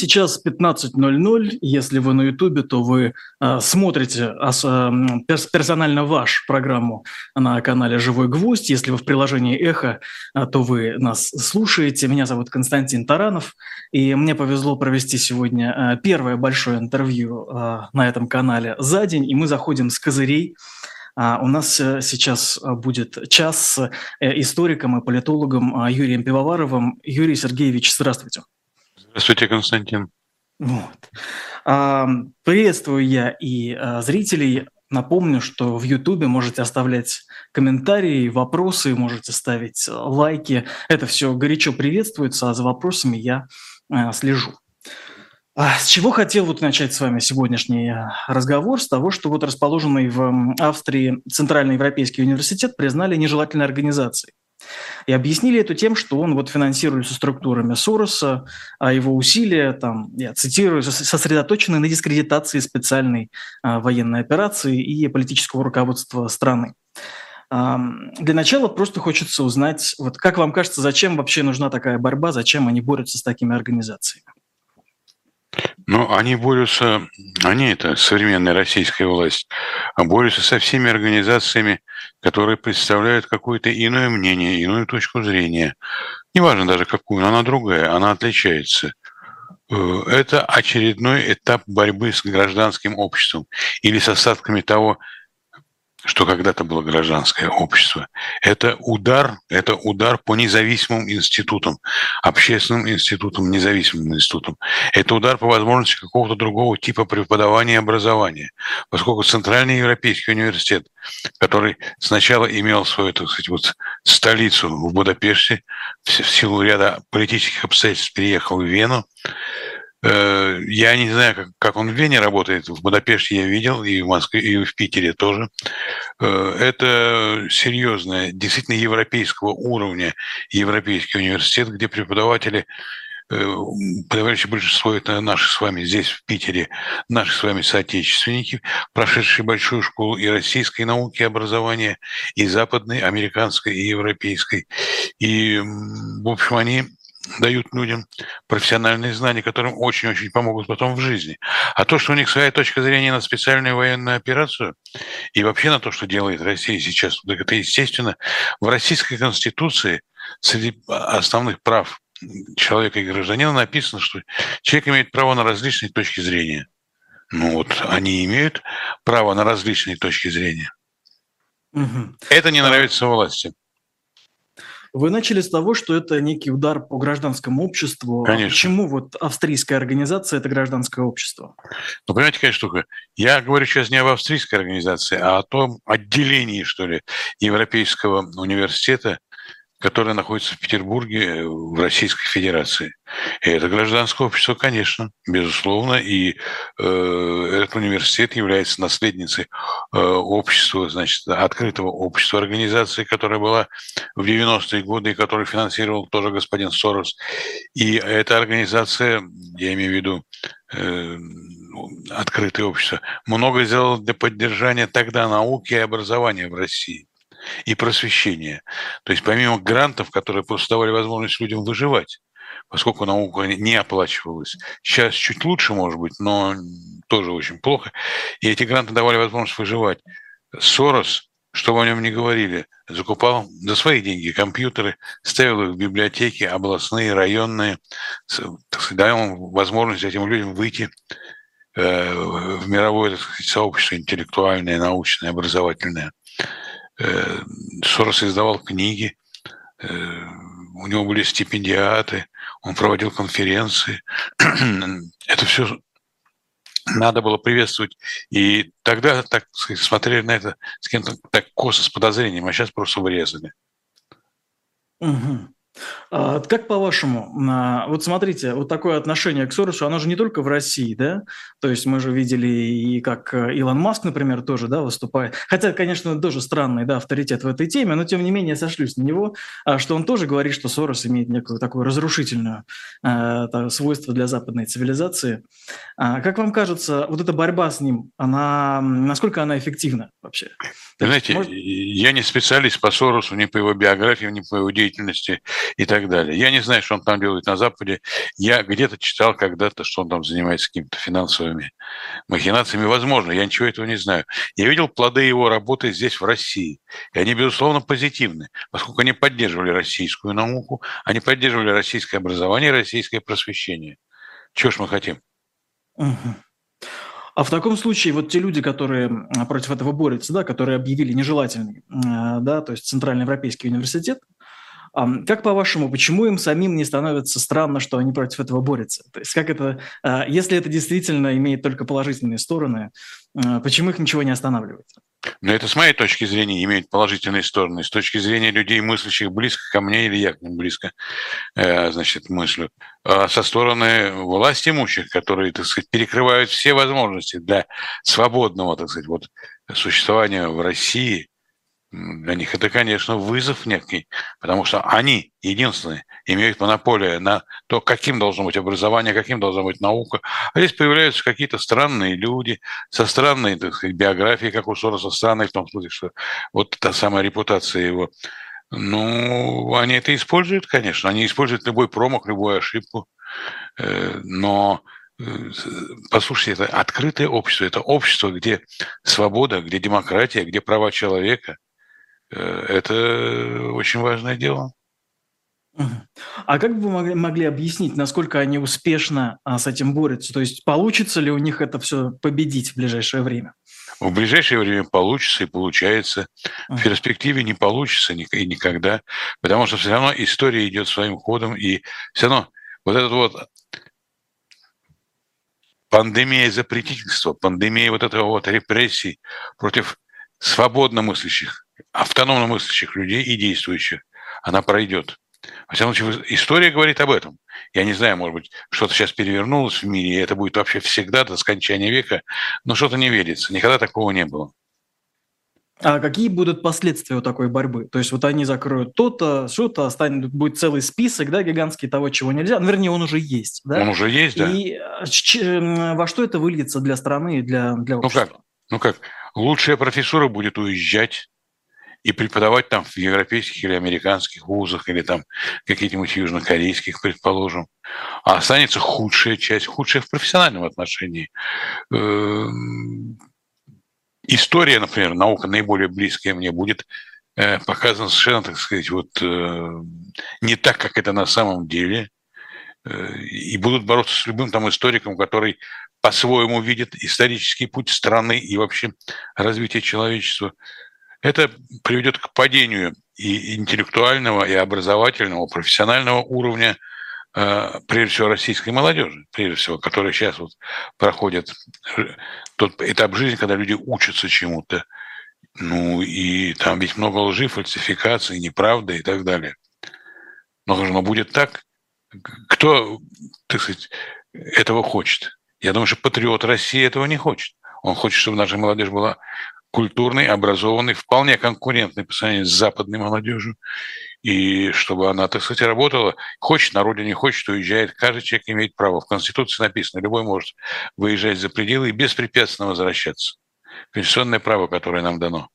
Сейчас 15.00. Если вы на Ютубе, то вы э, смотрите э, персонально ваш программу на канале «Живой гвоздь». Если вы в приложении «Эхо», э, то вы нас слушаете. Меня зовут Константин Таранов, и мне повезло провести сегодня э, первое большое интервью э, на этом канале за день, и мы заходим с козырей. Uh, у нас uh, сейчас будет час с uh, историком и политологом Юрием Пивоваровым. Юрий Сергеевич, здравствуйте. Здравствуйте, Константин. Вот. Приветствую я и а, зрителей. Напомню, что в Ютубе можете оставлять комментарии, вопросы, можете ставить лайки. Это все горячо приветствуется, а за вопросами я а, слежу. А с чего хотел вот начать с вами сегодняшний разговор? С того, что вот расположенный в Австрии Центральный Европейский университет признали нежелательной организацией. И объяснили это тем, что он вот финансируется структурами Сороса, а его усилия, там, я цитирую, сосредоточены на дискредитации специальной а, военной операции и политического руководства страны. А, для начала просто хочется узнать, вот как вам кажется, зачем вообще нужна такая борьба, зачем они борются с такими организациями? Ну, они борются, они это современная российская власть, борются со всеми организациями, которые представляют какое-то иное мнение, иную точку зрения. Неважно даже какую, но она другая, она отличается. Э, это очередной этап борьбы с гражданским обществом или с остатками того что когда-то было гражданское общество. Это удар, это удар по независимым институтам, общественным институтам, независимым институтам. Это удар по возможности какого-то другого типа преподавания и образования. Поскольку Центральный Европейский университет, который сначала имел свою, так сказать, вот столицу в Будапеште, в силу ряда политических обстоятельств переехал в Вену, я не знаю, как, как он в Вене работает. В Будапеште я видел, и в Москве, и в Питере тоже. Э, это серьезное, действительно европейского уровня европейский университет, где преподаватели э, подавляющее большинство это наши с вами здесь, в Питере, наши с вами соотечественники, прошедшие большую школу и российской науки и образования, и западной, американской, и европейской. И, в общем, они дают людям профессиональные знания, которым очень-очень помогут потом в жизни. А то, что у них своя точка зрения на специальную военную операцию и вообще на то, что делает Россия сейчас, это естественно. В Российской Конституции среди основных прав человека и гражданина написано, что человек имеет право на различные точки зрения. Ну вот, они имеют право на различные точки зрения. Угу. Это не нравится власти. Вы начали с того, что это некий удар по гражданскому обществу. Конечно. А почему вот австрийская организация – это гражданское общество? Ну, понимаете, какая штука? Я говорю сейчас не об австрийской организации, а о том отделении, что ли, Европейского университета, которое находится в Петербурге, э, в Российской Федерации. И это гражданское общество, конечно, безусловно, и э, этот университет является наследницей э, общества, значит, открытого общества организации, которая была в 90-е годы и которую финансировал тоже господин Сорос. И эта организация, я имею в виду э, открытое общество, много сделала для поддержания тогда науки и образования в России и просвещения. То есть помимо грантов, которые просто давали возможность людям выживать, поскольку наука не оплачивалась. Сейчас чуть лучше, может быть, но тоже очень плохо. И эти гранты давали возможность выживать. Сорос, что вы о нем не говорили, закупал за свои деньги компьютеры, ставил их в библиотеки областные, районные, так сказать, давал возможность этим людям выйти э, в мировое так сказать, сообщество интеллектуальное, научное, образовательное. Э, Сорос издавал книги, э, у него были стипендиаты, он проводил конференции. Это все надо было приветствовать. И тогда, так сказать, смотрели на это с кем-то так косо, с подозрением, а сейчас просто вырезали. Угу. А, как по-вашему, вот смотрите, вот такое отношение к Соросу, оно же не только в России, да? То есть мы же видели и как э, Илон Маск, например, тоже, да, выступает. Хотя, конечно, тоже странный, да, авторитет в этой теме, но тем не менее сошлюсь на него, а, что он тоже говорит, что Сорос имеет некое такое разрушительное э, свойство для западной цивилизации. А, как вам кажется, вот эта борьба с ним, она, насколько она эффективна вообще? Знаете, может... я не специалист по Соросу, ни по его биографии, ни по его деятельности и так далее. Я не знаю, что он там делает на Западе. Я где-то читал когда-то, что он там занимается какими-то финансовыми махинациями. Возможно, я ничего этого не знаю. Я видел плоды его работы здесь, в России. И они, безусловно, позитивны, поскольку они поддерживали российскую науку, они поддерживали российское образование, российское просвещение. Чего ж мы хотим? А в таком случае вот те люди, которые против этого борются, да, которые объявили нежелательный, да, то есть Центральный Европейский университет, как по-вашему, почему им самим не становится странно, что они против этого борются? То есть как это, а, если это действительно имеет только положительные стороны, а, почему их ничего не останавливает? Но это с моей точки зрения имеет положительные стороны. С точки зрения людей, мыслящих близко ко мне, или я к ним близко, э, значит, мыслю. А со стороны власти имущих, которые, так сказать, перекрывают все возможности для свободного, так сказать, вот, существования в России, для них это, конечно, вызов некий, потому что они единственные имеют монополию на то, каким должно быть образование, каким должна быть наука. А здесь появляются какие-то странные люди со странной так сказать, биографией, как у Сороса, странной в том смысле, что вот та самая репутация его. Ну, они это используют, конечно. Они используют любой промах, любую ошибку. Э, но э, послушайте, это открытое общество, это общество, где свобода, где демократия, где права человека – это очень важное дело. А как бы вы могли, объяснить, насколько они успешно а, с этим борются? То есть получится ли у них это все победить в ближайшее время? В ближайшее время получится и получается. В перспективе не получится и никогда, потому что все равно история идет своим ходом, и все равно вот этот вот пандемия запретительства, пандемия вот этого вот репрессий против свободно мыслящих автономно мыслящих людей и действующих, она пройдет. Во всяком случае, история говорит об этом. Я не знаю, может быть, что-то сейчас перевернулось в мире, и это будет вообще всегда до скончания века, но что-то не верится. Никогда такого не было. А какие будут последствия у такой борьбы? То есть вот они закроют то-то, что-то, останет, будет целый список, да, гигантский того, чего нельзя. Ну, вернее, он уже есть, да? Он уже есть, да. И э, во что это выльется для страны и для, для общества? Ну как? Ну как? Лучшая профессура будет уезжать и преподавать там в европейских или американских вузах, или там каких-нибудь южнокорейских, предположим. А останется худшая часть, худшая в профессиональном отношении. Эм, история, например, наука наиболее близкая мне будет э, показана совершенно, так сказать, вот э, не так, как это на самом деле. Э, и будут бороться с любым там историком, который по-своему видит исторический путь страны и вообще развитие человечества это приведет к падению и интеллектуального, и образовательного, профессионального уровня, э, прежде всего, российской молодежи, прежде всего, которая сейчас вот проходит тот этап жизни, когда люди учатся чему-то. Ну, и там ведь много лжи, фальсификаций, неправды и так далее. Но, но будет так, кто, так сказать, этого хочет? Я думаю, что патриот России этого не хочет. Он хочет, чтобы наша молодежь была культурный, образованный, вполне конкурентный по сравнению с западной молодежью, и чтобы она, так сказать, работала, хочет на родине, хочет, уезжает. Каждый человек имеет право. В Конституции написано, любой может выезжать за пределы и беспрепятственно возвращаться. Конституционное право, которое нам дано.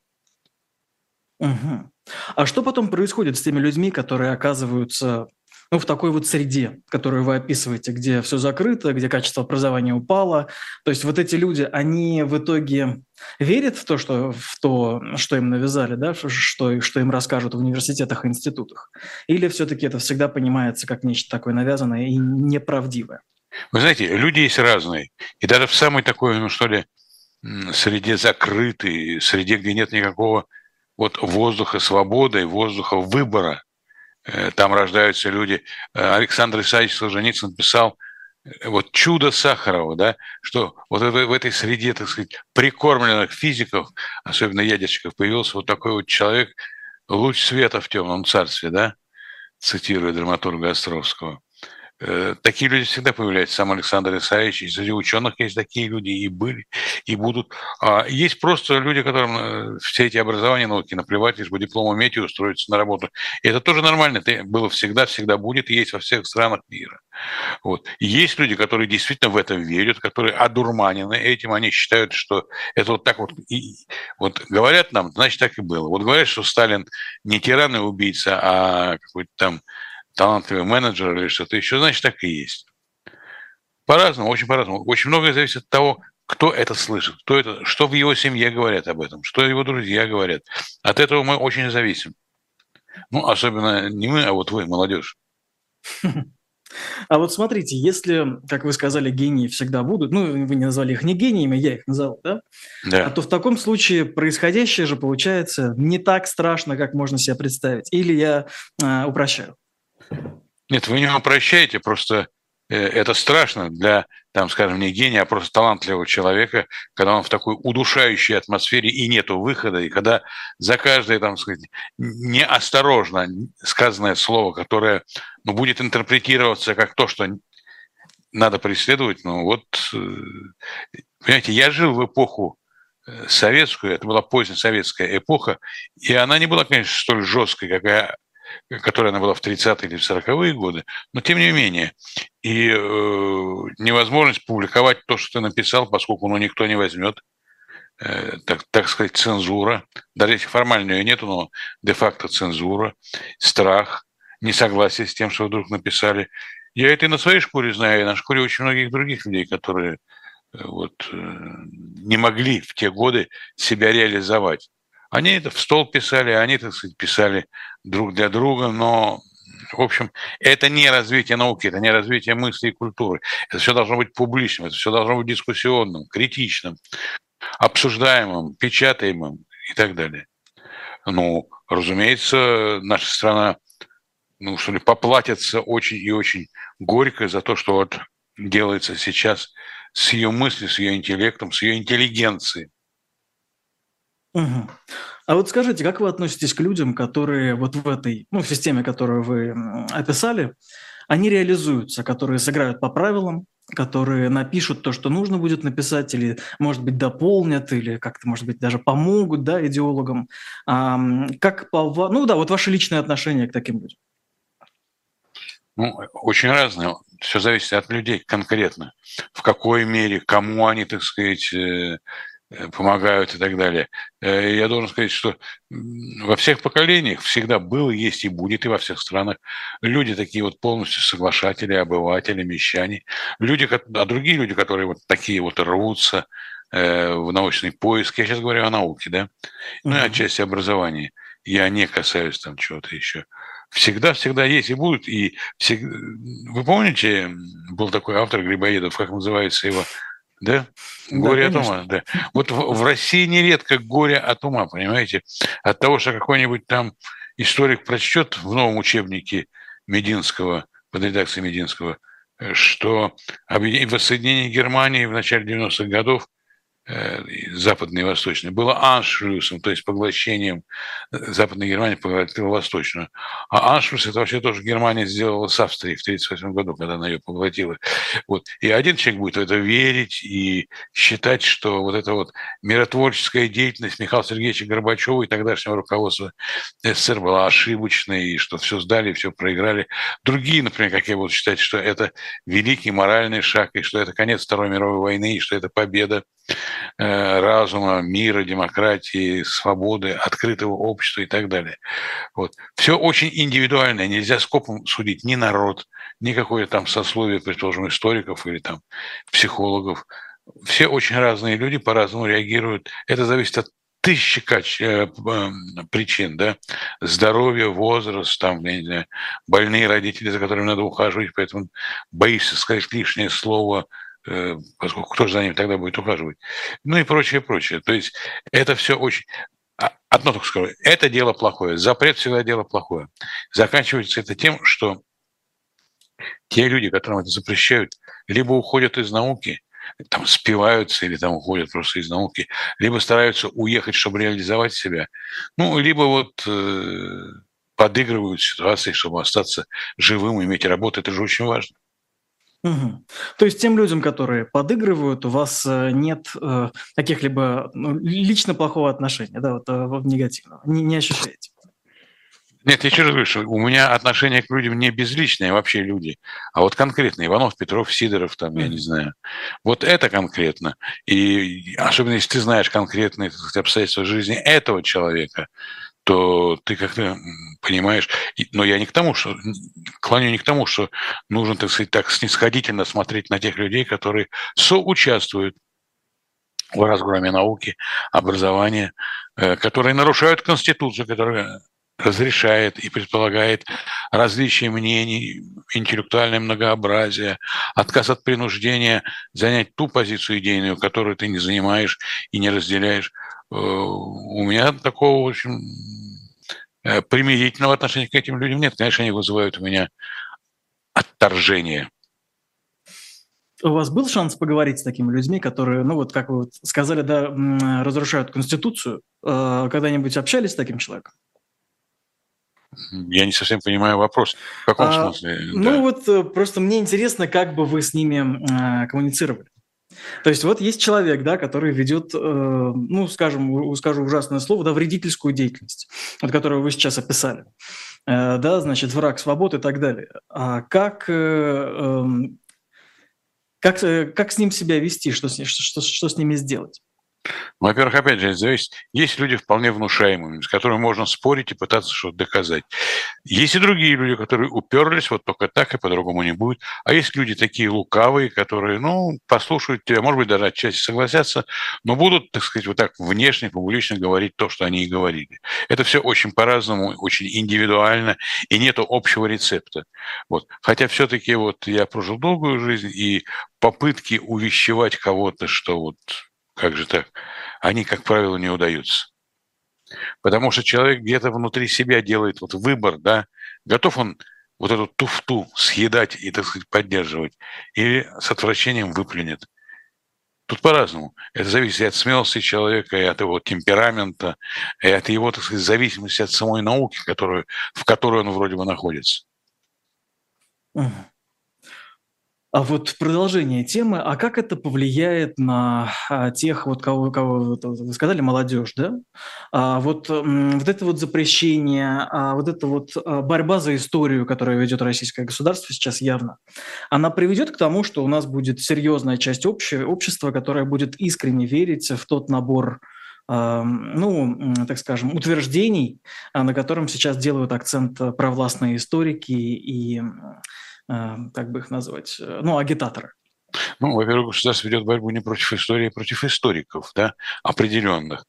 Угу. А что потом происходит с теми людьми, которые оказываются ну, в такой вот среде, которую вы описываете, где все закрыто, где качество образования упало. То есть вот эти люди, они в итоге верят в то, что, в то, что им навязали, да, что, что им расскажут в университетах и институтах? Или все-таки это всегда понимается как нечто такое навязанное и неправдивое? Вы знаете, люди есть разные. И даже в самой такой, ну что ли, среде закрытой, среде, где нет никакого вот воздуха свободы, воздуха выбора, там рождаются люди. Э, Александр Исаевич Солженицын писал э, вот чудо Сахарова, да, что вот в, в этой среде, так сказать, прикормленных физиков, особенно ядерщиков, появился вот такой вот человек, луч света в темном царстве, да, цитируя драматурга Островского. Э, такие люди всегда появляются. Сам Александр Исаевич, и среди ученых есть такие люди, и были, и будут. А есть просто люди, которым э, все эти образования науки наплевать, лишь бы диплом иметь и устроиться на работу. И это тоже нормально. Это было всегда, всегда будет, и есть во всех странах мира. Вот. Есть люди, которые действительно в это верят, которые одурманены этим, они считают, что это вот так вот, и, вот говорят нам, значит, так и было. Вот говорят, что Сталин не тиран и убийца, а какой-то там талантливый менеджер или что-то еще, значит, так и есть. По-разному, очень по-разному. Очень многое зависит от того, кто это слышит, кто это, что в его семье говорят об этом, что его друзья говорят. От этого мы очень зависим. Ну, особенно не мы, а вот вы, молодежь. А вот смотрите, если, как вы сказали, гении всегда будут, ну, вы не назвали их не гениями, я их назову, да? Да. А то в таком случае происходящее же получается не так страшно, как можно себе представить. Или я э, упрощаю? Нет, вы не упрощаете, просто Э, это страшно для, там, скажем, не гения, а просто талантливого человека, когда он в такой удушающей атмосфере и нету выхода, и когда за каждое, там, сказать, неосторожно сказанное слово, которое ну, будет интерпретироваться как то, что надо преследовать, ну вот, э, понимаете, я жил в эпоху э, советскую, это была поздняя советская эпоха, и она не была, конечно, столь жесткой, какая которая она была в 30-е или в 40-е годы, но тем не менее. И э, невозможность публиковать то, что ты написал, поскольку ну, никто не возьмет, э, так, так сказать, цензура. Даже если формально ее нет, но де-факто цензура, страх, несогласие с тем, что вдруг написали. Я это и на своей шкуре знаю, и на шкуре очень многих других людей, которые э, вот, э, не могли в те годы себя реализовать. Они это в стол писали, они, так сказать, писали друг для друга, но, в общем, это не развитие науки, это не развитие мысли и культуры. Это все должно быть публичным, это все должно быть дискуссионным, критичным, обсуждаемым, печатаемым и так далее. Ну, разумеется, наша страна, ну, что ли, поплатится очень и очень горько за то, что вот делается сейчас с ее мыслью, с ее интеллектом, с ее интеллигенцией. Угу. А вот скажите, как вы относитесь к людям, которые вот в этой, ну, в системе, которую вы описали, они реализуются, которые сыграют по правилам, которые напишут то, что нужно будет написать, или, может быть, дополнят, или как-то, может быть, даже помогут, да, идеологам. А, как по... Ну да, вот ваше личное отношение к таким людям. Ну, очень разное. Все зависит от людей конкретно. В какой мере, кому они, так сказать, э, помогают и так далее. Э, я должен сказать, что во всех поколениях всегда было, есть и будет, и во всех странах люди такие вот полностью соглашатели, обыватели, мещане, люди, а другие люди, которые вот такие вот рвутся э, в научный поиск. Я сейчас говорю о науке, да, ну и отчасти образования. Я не касаюсь там чего-то еще. Всегда-всегда есть и будут. И всегда... Вы помните, был такой автор Грибоедов, как называется его да? Горе да, от ума, да. Вот в, в России нередко горе от ума, понимаете? От того, что какой-нибудь там историк прочтет в новом учебнике Мединского, под редакцией Мединского, э, что воссоединение Германии в начале 90-х годов западной и восточной, было аншлюсом, то есть поглощением э, Западной Германии поглотила Восточную. А аншлюс – это вообще тоже Германия сделала с Австрией в 1938 году, когда она ее поглотила. Вот. И один человек будет в это верить и считать, что вот эта вот миротворческая деятельность Михаила Сергеевича Горбачева и тогдашнего руководства СССР была ошибочной, и что все сдали, все проиграли. Другие, например, как я буду считать, что это великий моральный шаг, и что это конец Второй мировой войны, и что это победа Э, разума, мира, демократии, свободы, открытого общества и так далее. Вот. Все очень индивидуально, нельзя скопом судить ни народ, ни какое там сословие, предположим, историков или там психологов. Все очень разные люди по-разному реагируют. Это зависит от тысячи кач... Э, причин, да, здоровье, возраст, там, я не знаю, больные родители, за которыми надо ухаживать, поэтому боишься сказать лишнее слово, Э, поскольку кто же за ним тогда будет ухаживать, ну и прочее, прочее. То есть это все очень... А, одно только скажу, это дело плохое, запрет всегда дело плохое. Заканчивается это тем, что те люди, которым это запрещают, либо уходят из науки, там спиваются или там уходят просто из науки, либо стараются уехать, чтобы реализовать себя, ну, либо вот э, подыгрывают ситуации, чтобы остаться живым, иметь работу, это же очень важно. Угу. То есть тем людям, которые подыгрывают, у вас э, нет э, каких-либо ну, лично плохого отношения, да, вот э, негативного, не, не ощущаете? Нет, я еще раз говорю, что у меня отношение к людям не безличное, вообще люди, а вот конкретно Иванов, Петров, Сидоров, там, mm-hmm. я не знаю. Вот это конкретно. И особенно если ты знаешь конкретные сказать, обстоятельства жизни этого человека, то ты как-то понимаешь, но я не к тому, что клоню не к тому, что нужно, так сказать, так снисходительно смотреть на тех людей, которые соучаствуют в разгроме науки, образования, э, которые нарушают Конституцию, которая разрешает и предполагает различия мнений, интеллектуальное многообразие, отказ от принуждения занять ту позицию идейную, которую ты не занимаешь и не разделяешь. Э, у меня такого, в общем, э, примирительного отношения к этим людям нет. Конечно, они вызывают у меня отторжение. У вас был шанс поговорить с такими людьми, которые, ну вот как вы сказали, да, разрушают Конституцию? Э, когда-нибудь общались с таким человеком? Я не совсем понимаю вопрос. В каком а, смысле? Ну да. вот просто мне интересно, как бы вы с ними э, коммуницировали. То есть вот есть человек, да, который ведет, э, ну, скажем, скажу ужасное слово, да, вредительскую деятельность, вот которую вы сейчас описали. Э, да, значит, враг свободы и так далее. А как, э, эм, как, как с ним себя вести, что с, что, что с ними сделать? Во-первых, опять же, зависит. Есть люди вполне внушаемые, с которыми можно спорить и пытаться что-то доказать. Есть и другие люди, которые уперлись, вот только так и по-другому не будет. А есть люди такие лукавые, которые, ну, послушают тебя, может быть, даже отчасти согласятся, но будут, так сказать, вот так внешне, публично говорить то, что они и говорили. Это все очень по-разному, очень индивидуально, и нету общего рецепта. Вот. Хотя все-таки вот я прожил долгую жизнь, и попытки увещевать кого-то, что вот как же так? Они, как правило, не удаются. Потому что человек где-то внутри себя делает вот выбор, да, готов он вот эту туфту съедать и, так сказать, поддерживать, или с отвращением выплюнет. Тут по-разному. Это зависит и от смелости человека, и от его темперамента, и от его, так сказать, зависимости от самой науки, которую, в которой он вроде бы находится. А вот продолжение темы, а как это повлияет на а, тех, вот кого, кого вы сказали, молодежь, да? А вот, вот это вот запрещение, а вот эта вот а, борьба за историю, которую ведет российское государство сейчас явно, она приведет к тому, что у нас будет серьезная часть общего, общества, которая будет искренне верить в тот набор ну, так скажем, утверждений, на котором сейчас делают акцент провластные историки и как бы их назвать, э, ну, агитаторы? Ну, во-первых, государство ведет борьбу не против истории, а против историков, да, определенных.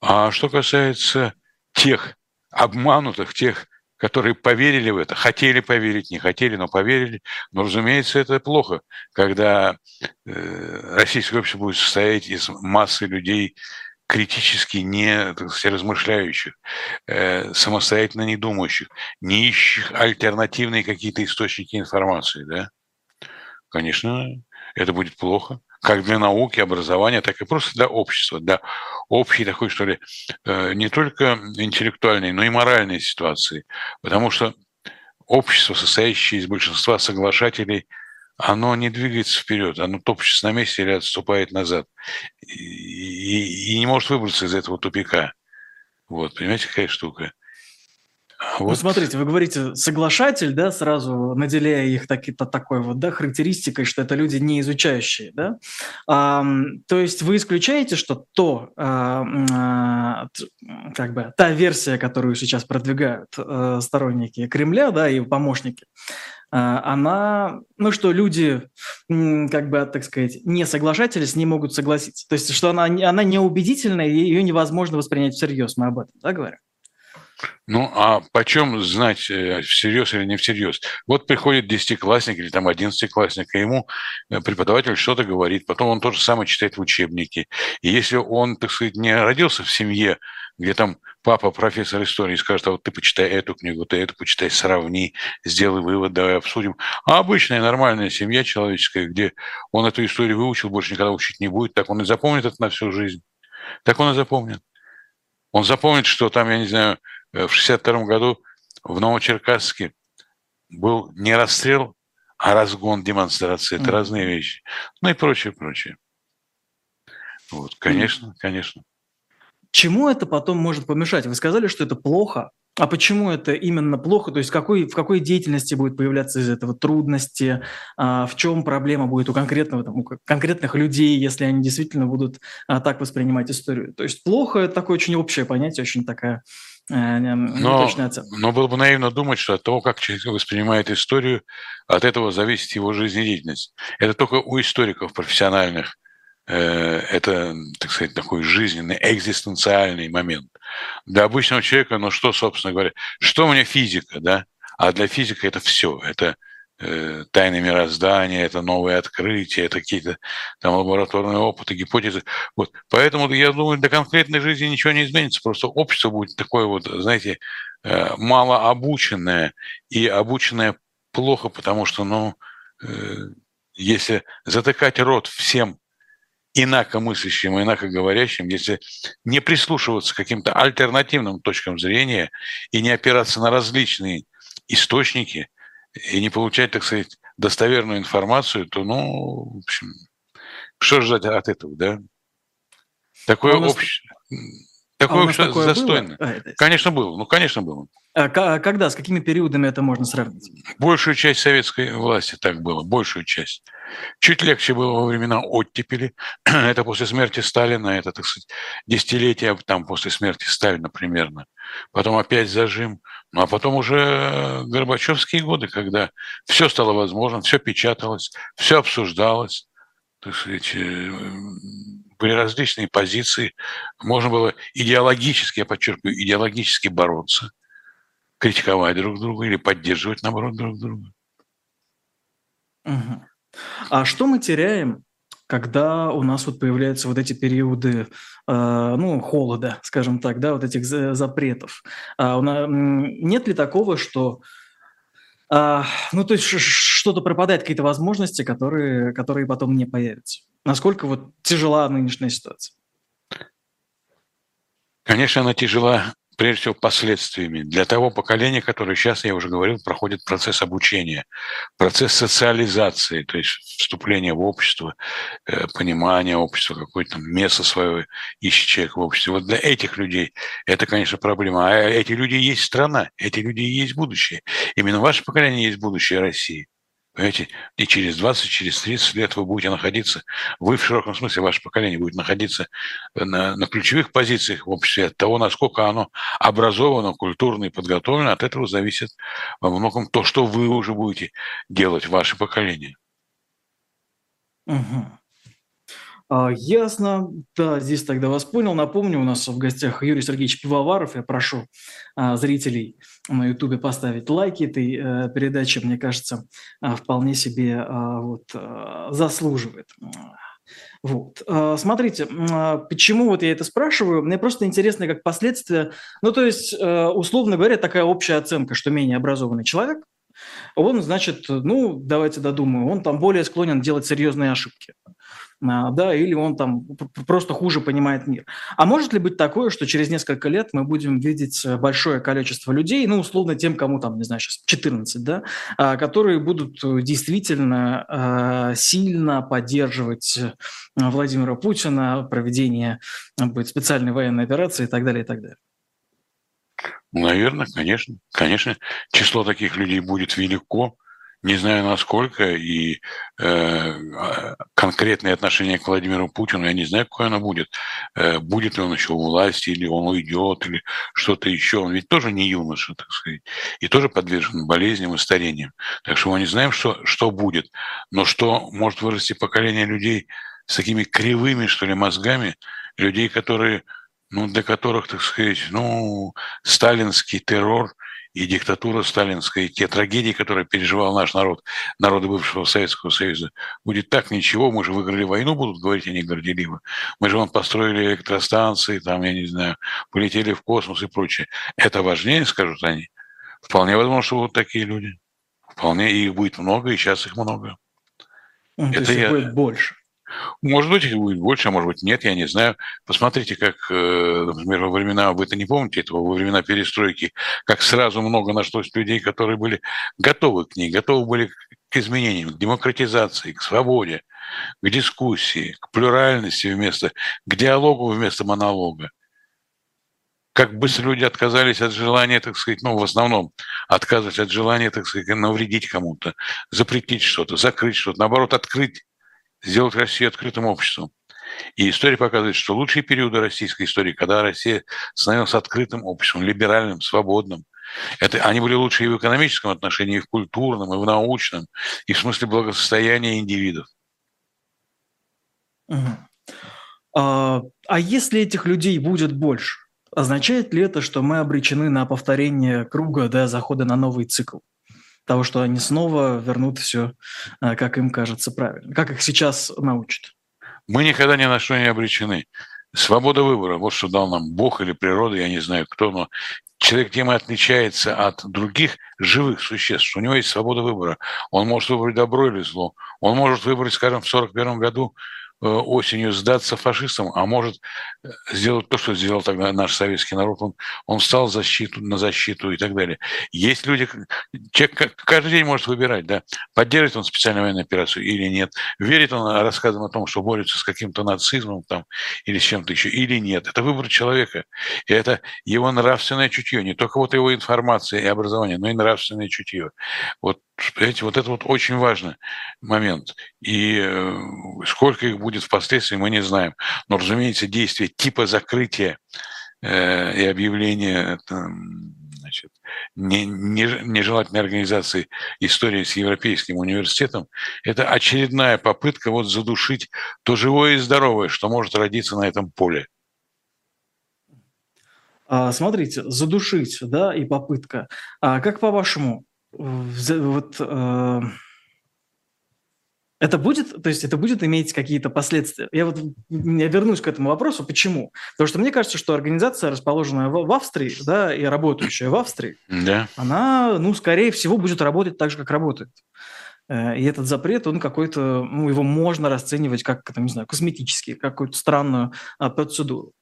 А что касается тех обманутых, тех, которые поверили в это, хотели поверить, не хотели, но поверили. Но, разумеется, это плохо, когда э, российское общество будет состоять из массы людей, критически не так сказать, размышляющих, э, самостоятельно не думающих, не ищущих альтернативные какие-то источники информации, да, конечно, это будет плохо, как для науки, образования, так и просто для общества, для общей такой, что ли, э, не только интеллектуальной, но и моральной ситуации. Потому что общество, состоящее из большинства соглашателей – оно не двигается вперед, оно топчется на месте или отступает назад. И, и, не может выбраться из этого тупика. Вот, понимаете, какая штука? А ну, вот. Ну, смотрите, вы говорите соглашатель, да, сразу наделяя их таки, то, такой вот, да, характеристикой, что это люди не изучающие, да. А, то есть вы исключаете, что то, а, а, как бы, та версия, которую сейчас продвигают а, сторонники Кремля, да, и помощники, она, ну что люди, как бы, так сказать, не соглашатели с ней могут согласиться. То есть, что она, она неубедительная, и ее невозможно воспринять всерьез, мы об этом, да, говорим? Ну, а почем знать, э, всерьез или не всерьез? Вот приходит десятиклассник или там одиннадцатиклассник, и ему э, преподаватель что-то говорит, потом он то же самое читает в учебнике. И если он, так сказать, не родился в семье, где там папа профессор истории скажет, а вот ты почитай эту книгу, ты эту почитай, сравни, сделай вывод, давай обсудим. А обычная нормальная семья человеческая, где он эту историю выучил, больше никогда учить не будет, так он и запомнит это на всю жизнь. Так он и запомнит. Он запомнит, что там, я не знаю, Э, в 1962 году в Новочеркасске был не расстрел, а разгон демонстрации. Это mm-hmm. разные вещи. Ну и прочее, прочее. Вот, конечно, mm-hmm. конечно. Чему это потом может помешать? Вы сказали, что это плохо. А почему это именно плохо? То есть какой, в какой деятельности будет появляться из этого трудности? А, в чем проблема будет у, конкретного, там, у конкретных людей, если они действительно будут а, так воспринимать историю? То есть плохо – это такое очень общее понятие, очень такая Э, но, но было бы наивно думать, что от того, как человек воспринимает историю, от этого зависит его жизнедеятельность. Это только у историков профессиональных это, так сказать, такой жизненный, экзистенциальный момент. Для обычного человека, ну что, собственно говоря, что мне физика, да? А для физика это все. Это э, тайны мироздания, это новые открытия, это какие-то там лабораторные опыты, гипотезы. Вот. Поэтому я думаю, для конкретной жизни ничего не изменится. Просто общество будет такое вот, знаете, э, малообученное и обученное плохо, потому что, ну, э, если затыкать рот всем инакомыслящим, инакоговорящим, если не прислушиваться к каким-то альтернативным точкам зрения и не опираться на различные источники и не получать, так сказать, достоверную информацию, то, ну, в общем, что ждать от этого, да? Такое а общество... Такое а общество застойное. А, конечно, было. Ну, конечно, было. А когда, с какими периодами это можно сравнить? Большую часть советской власти так было, большую часть. Чуть легче было во времена оттепели. это после смерти Сталина, это, так сказать, десятилетия там после смерти Сталина примерно. Потом опять зажим. Ну, а потом уже Горбачевские годы, когда все стало возможным, все печаталось, все обсуждалось, так сказать, э, были различные позиции. Можно было идеологически, я подчеркиваю, идеологически бороться – критиковать друг друга или поддерживать, наоборот, друг друга. Угу. А что мы теряем, когда у нас вот появляются вот эти периоды, э, ну, холода, скажем так, да, вот этих запретов? А, нас, нет ли такого, что а, ну, то есть что-то пропадает, какие-то возможности, которые, которые потом не появятся. Насколько вот тяжела нынешняя ситуация? Конечно, она тяжела прежде всего последствиями для того поколения, которое сейчас, я уже говорил, проходит процесс обучения, процесс социализации, то есть вступления в общество, э, понимания общества, какое-то место свое ищет человек в обществе. Вот для этих людей это, конечно, проблема. А эти люди есть страна, эти люди есть будущее. Именно ваше поколение есть будущее России. Понимаете, и через 20, через 30 лет вы будете находиться, вы в широком смысле, ваше поколение будет находиться на, на ключевых позициях в обществе. От того, насколько оно образовано, культурно и подготовлено, от этого зависит во многом то, что вы уже будете делать, ваше поколение. Угу. А, ясно. Да, здесь тогда вас понял. Напомню, у нас в гостях Юрий Сергеевич Пивоваров. Я прошу а, зрителей на Ютубе поставить лайки этой э, передаче. Мне кажется, а, вполне себе вот, заслуживает. Вот. Смотрите, почему вот я это спрашиваю? Мне просто интересно, как последствия. Ну, то есть, э, условно говоря, такая общая оценка, что менее образованный человек, он, значит, ну, давайте додумаю, он там более склонен делать серьезные ошибки. А, да, или он там просто хуже понимает мир. А может ли быть такое, что через несколько лет мы будем видеть э, большое количество людей, ну, условно, тем, кому там, не знаю, сейчас 14, да, а, которые будут э, действительно а, сильно поддерживать э, Владимира Путина, проведение будет специальной военной операции и так далее, и так далее? Наверное, конечно. Конечно, число таких людей будет велико не знаю насколько, и э, конкретное отношение к Владимиру Путину, я не знаю, какое оно будет. Э, будет ли он еще у власти, или он уйдет, или что-то еще. Он ведь тоже не юноша, так сказать, и тоже подвержен болезням и старениям. Так что мы не знаем, что, что будет. Но что может вырасти поколение людей с такими кривыми, что ли, мозгами, людей, которые, ну, для которых, так сказать, ну, сталинский террор – и диктатура сталинская, и те трагедии, которые переживал наш народ, народы бывшего Советского Союза, будет так ничего, мы же выиграли войну, будут говорить они горделиво. Мы же вон построили электростанции, там, я не знаю, полетели в космос и прочее. Это важнее, скажут они. Вполне возможно, что будут такие люди. Вполне, их будет много, и сейчас их много. Ну, это я... будет больше. Может быть, их будет больше, а может быть, нет, я не знаю. Посмотрите, как, э, например, во времена, вы это не помните этого, во времена перестройки, как сразу много нашлось людей, которые были готовы к ней, готовы были к изменениям, к демократизации, к свободе, к дискуссии, к плюральности вместо, к диалогу вместо монолога. Как быстро люди отказались от желания, так сказать, ну, в основном отказывались от желания, так сказать, навредить кому-то, запретить что-то, закрыть что-то, наоборот, открыть сделать Россию открытым обществом. И история показывает, что лучшие периоды российской истории, когда Россия становилась открытым обществом, либеральным, свободным, это, они были лучше и в экономическом отношении, и в культурном, и в научном, и в смысле благосостояния индивидов. А, а если этих людей будет больше, означает ли это, что мы обречены на повторение круга да, захода на новый цикл? Того, что они снова вернут все, а, как им кажется правильно, как их сейчас научат? Мы никогда ни на что не обречены. Свобода выбора, вот что дал нам Бог или природа, я не знаю кто, но человек тем и отличается от других живых существ, у него есть свобода выбора. Он может выбрать добро или зло. Он может выбрать, скажем, в 1941 году Э, осенью сдаться фашистам, а может э, сделать то, что сделал тогда наш советский народ. Он, он встал защиту, на защиту и так далее. Есть люди, человек каждый день может выбирать, да, поддерживает он специальную военную операцию или нет, верит он рассказам о том, что борется с каким-то нацизмом там, или с чем-то еще, или нет. Это выбор человека. И это его нравственное чутье, не только вот его информация и образование, но и нравственное чутье. Вот Понимаете, вот это вот очень важный момент. И э, сколько их будет впоследствии, мы не знаем. Но, разумеется, действия типа закрытия э, и объявления там, значит, не, не, нежелательной организации истории с Европейским университетом, это очередная попытка вот задушить то живое и здоровое, что может родиться на этом поле. А, смотрите, задушить, да, и попытка. А как по-вашему, вот э, это будет, то есть это будет иметь какие-то последствия. Я вот я вернусь к этому вопросу. Почему? Потому что мне кажется, что организация, расположенная в, в Австрии, да, и работающая в Австрии, да. она, ну, скорее всего, будет работать так же, как работает. Э, и этот запрет, он какой-то, ну, его можно расценивать как, там, не знаю, косметический, какую-то странную а, процедуру.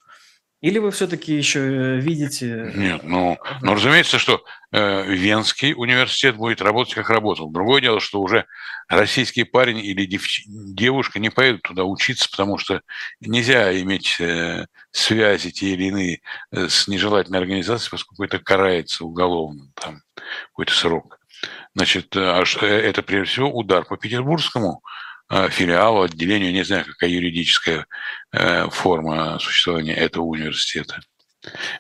Или вы все-таки еще э, видите... Нет, ну, ну разумеется, что э, Венский университет будет работать, как работал. Другое дело, что уже российский парень или дев, девушка не поедут туда учиться, потому что нельзя иметь э, связи те или иные э, с нежелательной организацией, поскольку это карается уголовно, там какой-то срок. Значит, э, а это прежде всего удар по петербургскому филиалу, отделению, не знаю, какая юридическая э, форма существования этого университета.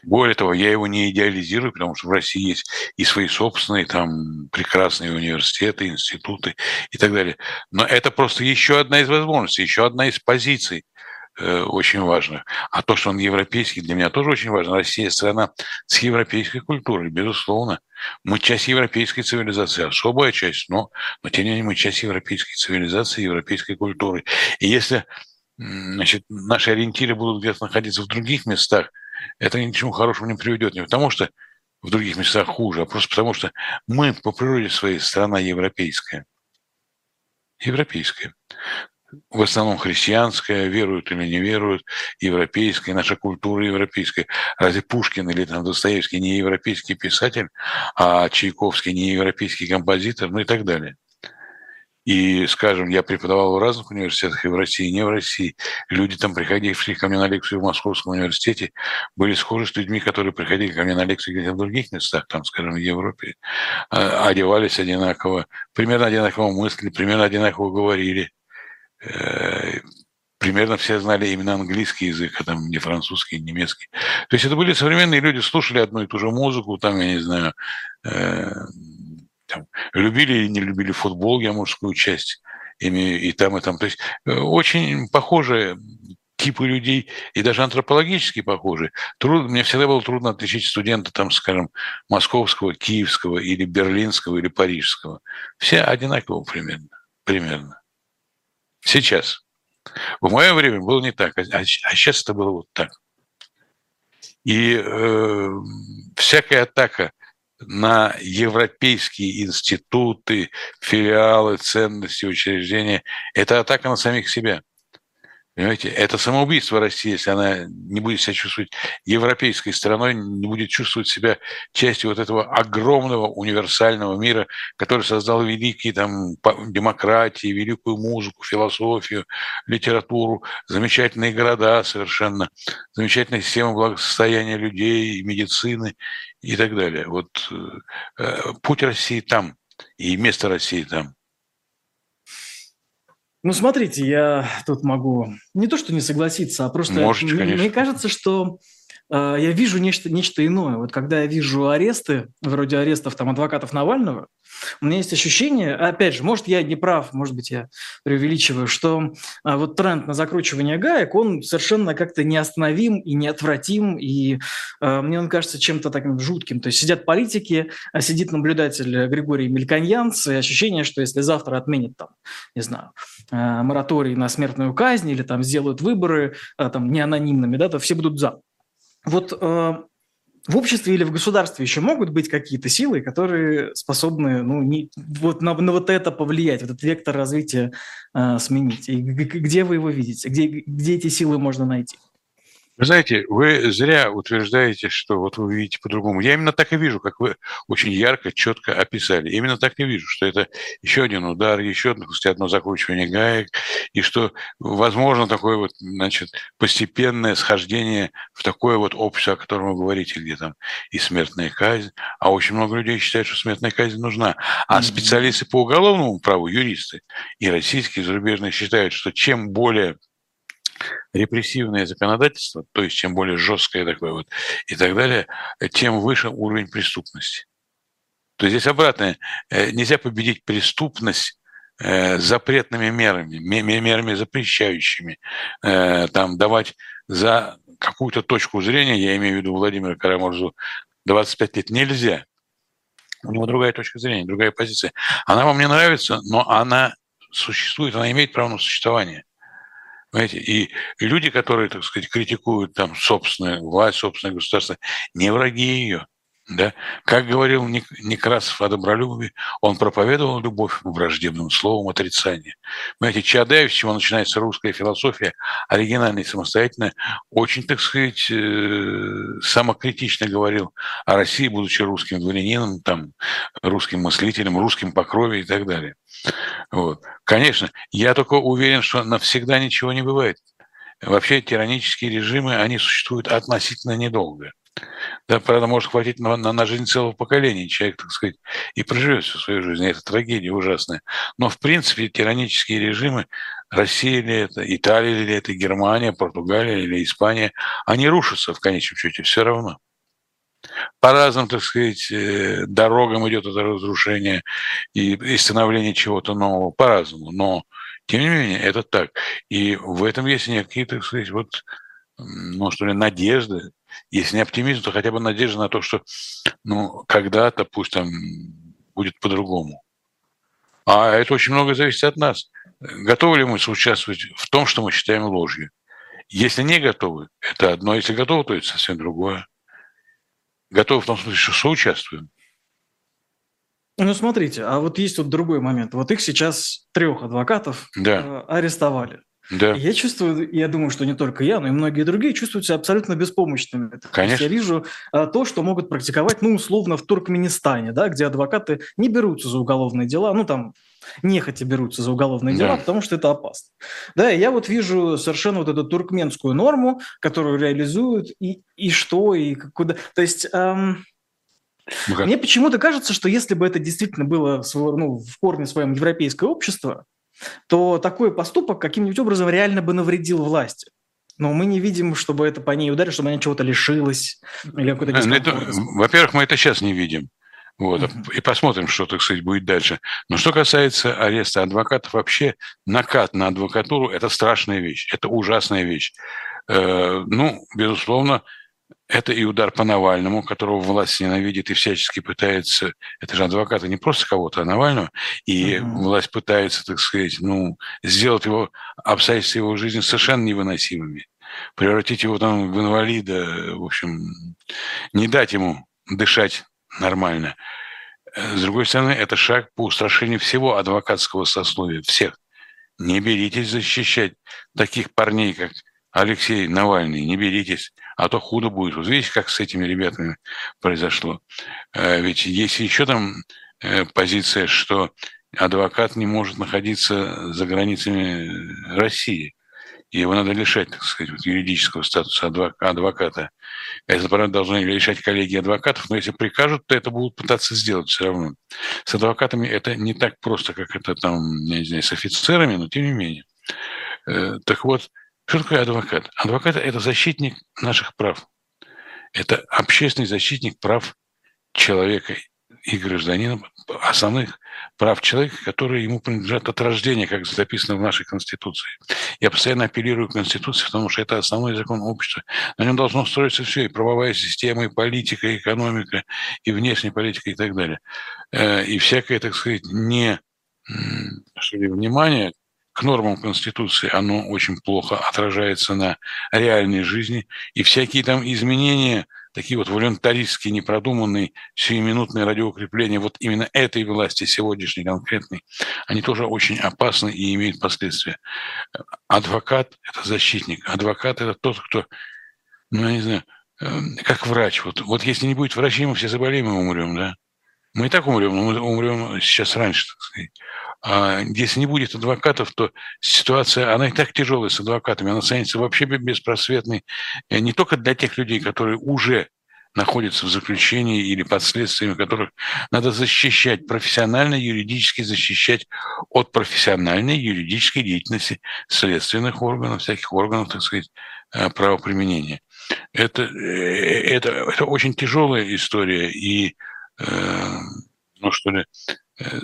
Более того, я его не идеализирую, потому что в России есть и свои собственные там прекрасные университеты, институты и так далее. Но это просто еще одна из возможностей, еще одна из позиций Э, очень важно. А то, что он европейский, для меня тоже очень важно. Россия страна с европейской культурой, безусловно. Мы часть европейской цивилизации, особая часть, но, но тем не менее мы часть европейской цивилизации, европейской культуры. И если значит, наши ориентиры будут где-то находиться в других местах, это ни к чему хорошему не приведет. Не потому что в других местах хуже, а просто потому что мы по природе своей страна европейская. Европейская в основном христианская, веруют или не веруют, европейская, наша культура европейская. Разве Пушкин или там Достоевский не европейский писатель, а Чайковский не европейский композитор, ну и так далее. И, скажем, я преподавал в разных университетах и в России, и не в России. Люди там, приходившие ко мне на лекцию в Московском университете, были схожи с людьми, которые приходили ко мне на лекции где-то в других местах, там, скажем, в Европе. А, одевались одинаково, примерно одинаково мысли, примерно одинаково говорили. Э, примерно все знали именно английский язык, а там не французский, не немецкий. То есть это были современные люди, слушали одну и ту же музыку, там, я не знаю, э, там, любили или не любили футбол, я мужскую часть, ими и там, и там. То есть э, очень похожие типы людей, и даже антропологически похожи. Труд, мне всегда было трудно отличить студента, там, скажем, московского, киевского или берлинского или парижского. Все одинаково примерно. примерно. Сейчас. В мое время было не так, а, а сейчас это было вот так. И э, всякая атака на европейские институты, филиалы, ценности, учреждения – это атака на самих себя – Понимаете, это самоубийство России, если она не будет себя чувствовать европейской страной, не будет чувствовать себя частью вот этого огромного универсального мира, который создал великие там демократии, великую музыку, философию, литературу, замечательные города совершенно, замечательная система благосостояния людей, медицины и так далее. Вот э, путь России там, и место России там. Ну, смотрите, я тут могу не то, что не согласиться, а просто Можете, мне, конечно. мне кажется, что я вижу нечто, нечто иное. Вот когда я вижу аресты, вроде арестов там адвокатов Навального, у меня есть ощущение, опять же, может, я не прав, может быть, я преувеличиваю, что а, вот тренд на закручивание гаек, он совершенно как-то неостановим и неотвратим, и а, мне он кажется чем-то таким жутким. То есть сидят политики, а сидит наблюдатель Григорий Мельконьянц, и ощущение, что если завтра отменят там, не знаю, а, мораторий на смертную казнь или там сделают выборы а, там не анонимными, да, то все будут за. Вот а, в обществе или в государстве еще могут быть какие-то силы, которые способны ну, не, вот на, на вот это повлиять, вот этот вектор развития э, сменить. И где вы его видите? Где, где эти силы можно найти? Вы знаете, вы зря утверждаете, что вот вы видите по-другому. Я именно так и вижу, как вы очень ярко, четко описали. Именно так и вижу, что это еще один удар, еще одно, одно закручивание гаек, и что возможно такое вот, значит, постепенное схождение в такое вот общество, о котором вы говорите, где там и смертная казнь, а очень много людей считают, что смертная казнь нужна. А mm-hmm. специалисты по уголовному праву, юристы, и российские, и зарубежные считают, что чем более репрессивное законодательство, то есть чем более жесткое такое вот и так далее, тем выше уровень преступности. То есть здесь обратное. Э, нельзя победить преступность э, запретными мерами, мерами запрещающими, э, там давать за какую-то точку зрения, я имею в виду Владимира Карамурзу, 25 лет нельзя. У него другая точка зрения, другая позиция. Она вам не нравится, но она существует, она имеет право на существование. Понимаете? И люди, которые, так сказать, критикуют там собственную власть, собственное государство, не враги ее. Да? Как говорил Некрасов о добролюбии, он проповедовал любовь враждебным словом отрицания. Понимаете, Чадаев, с чего начинается русская философия, оригинальная и самостоятельная, очень, так сказать, э, самокритично говорил о России, будучи русским дворянином, там, русским мыслителем, русским по крови и так далее. Вот. Конечно, я только уверен, что навсегда ничего не бывает. Вообще тиранические режимы, они существуют относительно недолго. Да, правда, может хватить на, на, на жизнь целого поколения. Человек, так сказать, и проживет всю свою жизнь. Это трагедия ужасная. Но, в принципе, тиранические режимы, Россия ли это, Италия ли это, Германия, Португалия или Испания, они рушатся в конечном счете все равно по разным, так сказать, э, дорогам идет это разрушение и, и становление чего-то нового по-разному. Но, тем не менее, это так. И в этом есть некие, так сказать, вот, ну, что ли, надежды. Если не оптимизм, то хотя бы надежда на то, что, ну, когда-то, пусть там будет по-другому. А это очень много зависит от нас. Готовы ли мы соучаствовать в том, что мы считаем ложью? Если не готовы, это одно. Если готовы, то это совсем другое готовы в том смысле, что соучаствуем. Ну, смотрите, а вот есть вот другой момент. Вот их сейчас трех адвокатов да. Э, арестовали. Да. Я чувствую, я думаю, что не только я, но и многие другие чувствуют себя абсолютно беспомощными. Конечно. я вижу а, то, что могут практиковать, ну, условно, в Туркменистане, да, где адвокаты не берутся за уголовные дела, ну, там, нехотя берутся за уголовные дела, потому что это опасно. Да, и я вот вижу совершенно вот эту туркменскую норму, которую реализуют, и, и что, и куда. То есть... Эм, Мне почему-то кажется, что если бы это действительно было ну, в корне своем европейское общество, то такой поступок каким-нибудь образом реально бы навредил власти. Но мы не видим, чтобы это по ней ударило, чтобы она чего-то лишилась. Или какой-то э, Во-первых, мы это сейчас не видим. Вот, mm-hmm. И посмотрим, что, так сказать, будет дальше. Но что касается ареста адвокатов, вообще накат на адвокатуру – это страшная вещь, это ужасная вещь. Э, ну, безусловно, это и удар по Навальному, которого власть ненавидит и всячески пытается, это же адвокаты не просто кого-то, а Навального, и uh-huh. власть пытается, так сказать, ну, сделать его, обстоятельства его жизни совершенно невыносимыми, превратить его там в инвалида, в общем, не дать ему дышать нормально. С другой стороны, это шаг по устрашению всего адвокатского сословия, всех. Не беритесь защищать таких парней, как Алексей Навальный, не беритесь а то худо будет. Вот видите, как с этими ребятами произошло. Э, ведь есть еще там э, позиция, что адвокат не может находиться за границами России. и его надо лишать, так сказать, юридического статуса адвоката. Это, правда, должны решать коллеги адвокатов, но если прикажут, то это будут пытаться сделать все равно. С адвокатами это не так просто, как это там, я не знаю, с офицерами, но тем не менее. Э, так вот, что такое адвокат? Адвокат – это защитник наших прав. Это общественный защитник прав человека и гражданина, основных прав человека, которые ему принадлежат от рождения, как записано в нашей Конституции. Я постоянно апеллирую к Конституции, потому что это основной закон общества. На нем должно строиться все, и правовая система, и политика, и экономика, и внешняя политика, и так далее. Э, и всякое, так сказать, не что ли, внимание к нормам Конституции, оно очень плохо отражается на реальной жизни, и всякие там изменения – такие вот волюнтаристские, непродуманные, сиюминутные радиоукрепления вот именно этой власти, сегодняшней конкретной, они тоже очень опасны и имеют последствия. Адвокат – это защитник. Адвокат – это тот, кто, ну, я не знаю, эм, как врач. Вот, вот если не будет врачей, мы все заболеем и умрем, да? Мы и так умрем, но мы умрем сейчас раньше, так сказать. А если не будет адвокатов, то ситуация, она и так тяжелая с адвокатами, она станет вообще беспросветной э, не только для тех людей, которые уже находятся в заключении или под следствиями, которых надо защищать, профессионально, юридически защищать от профессиональной юридической деятельности следственных органов, всяких органов, так сказать, э, правоприменения. Это, э, это, это очень тяжелая история, и, ну что ли,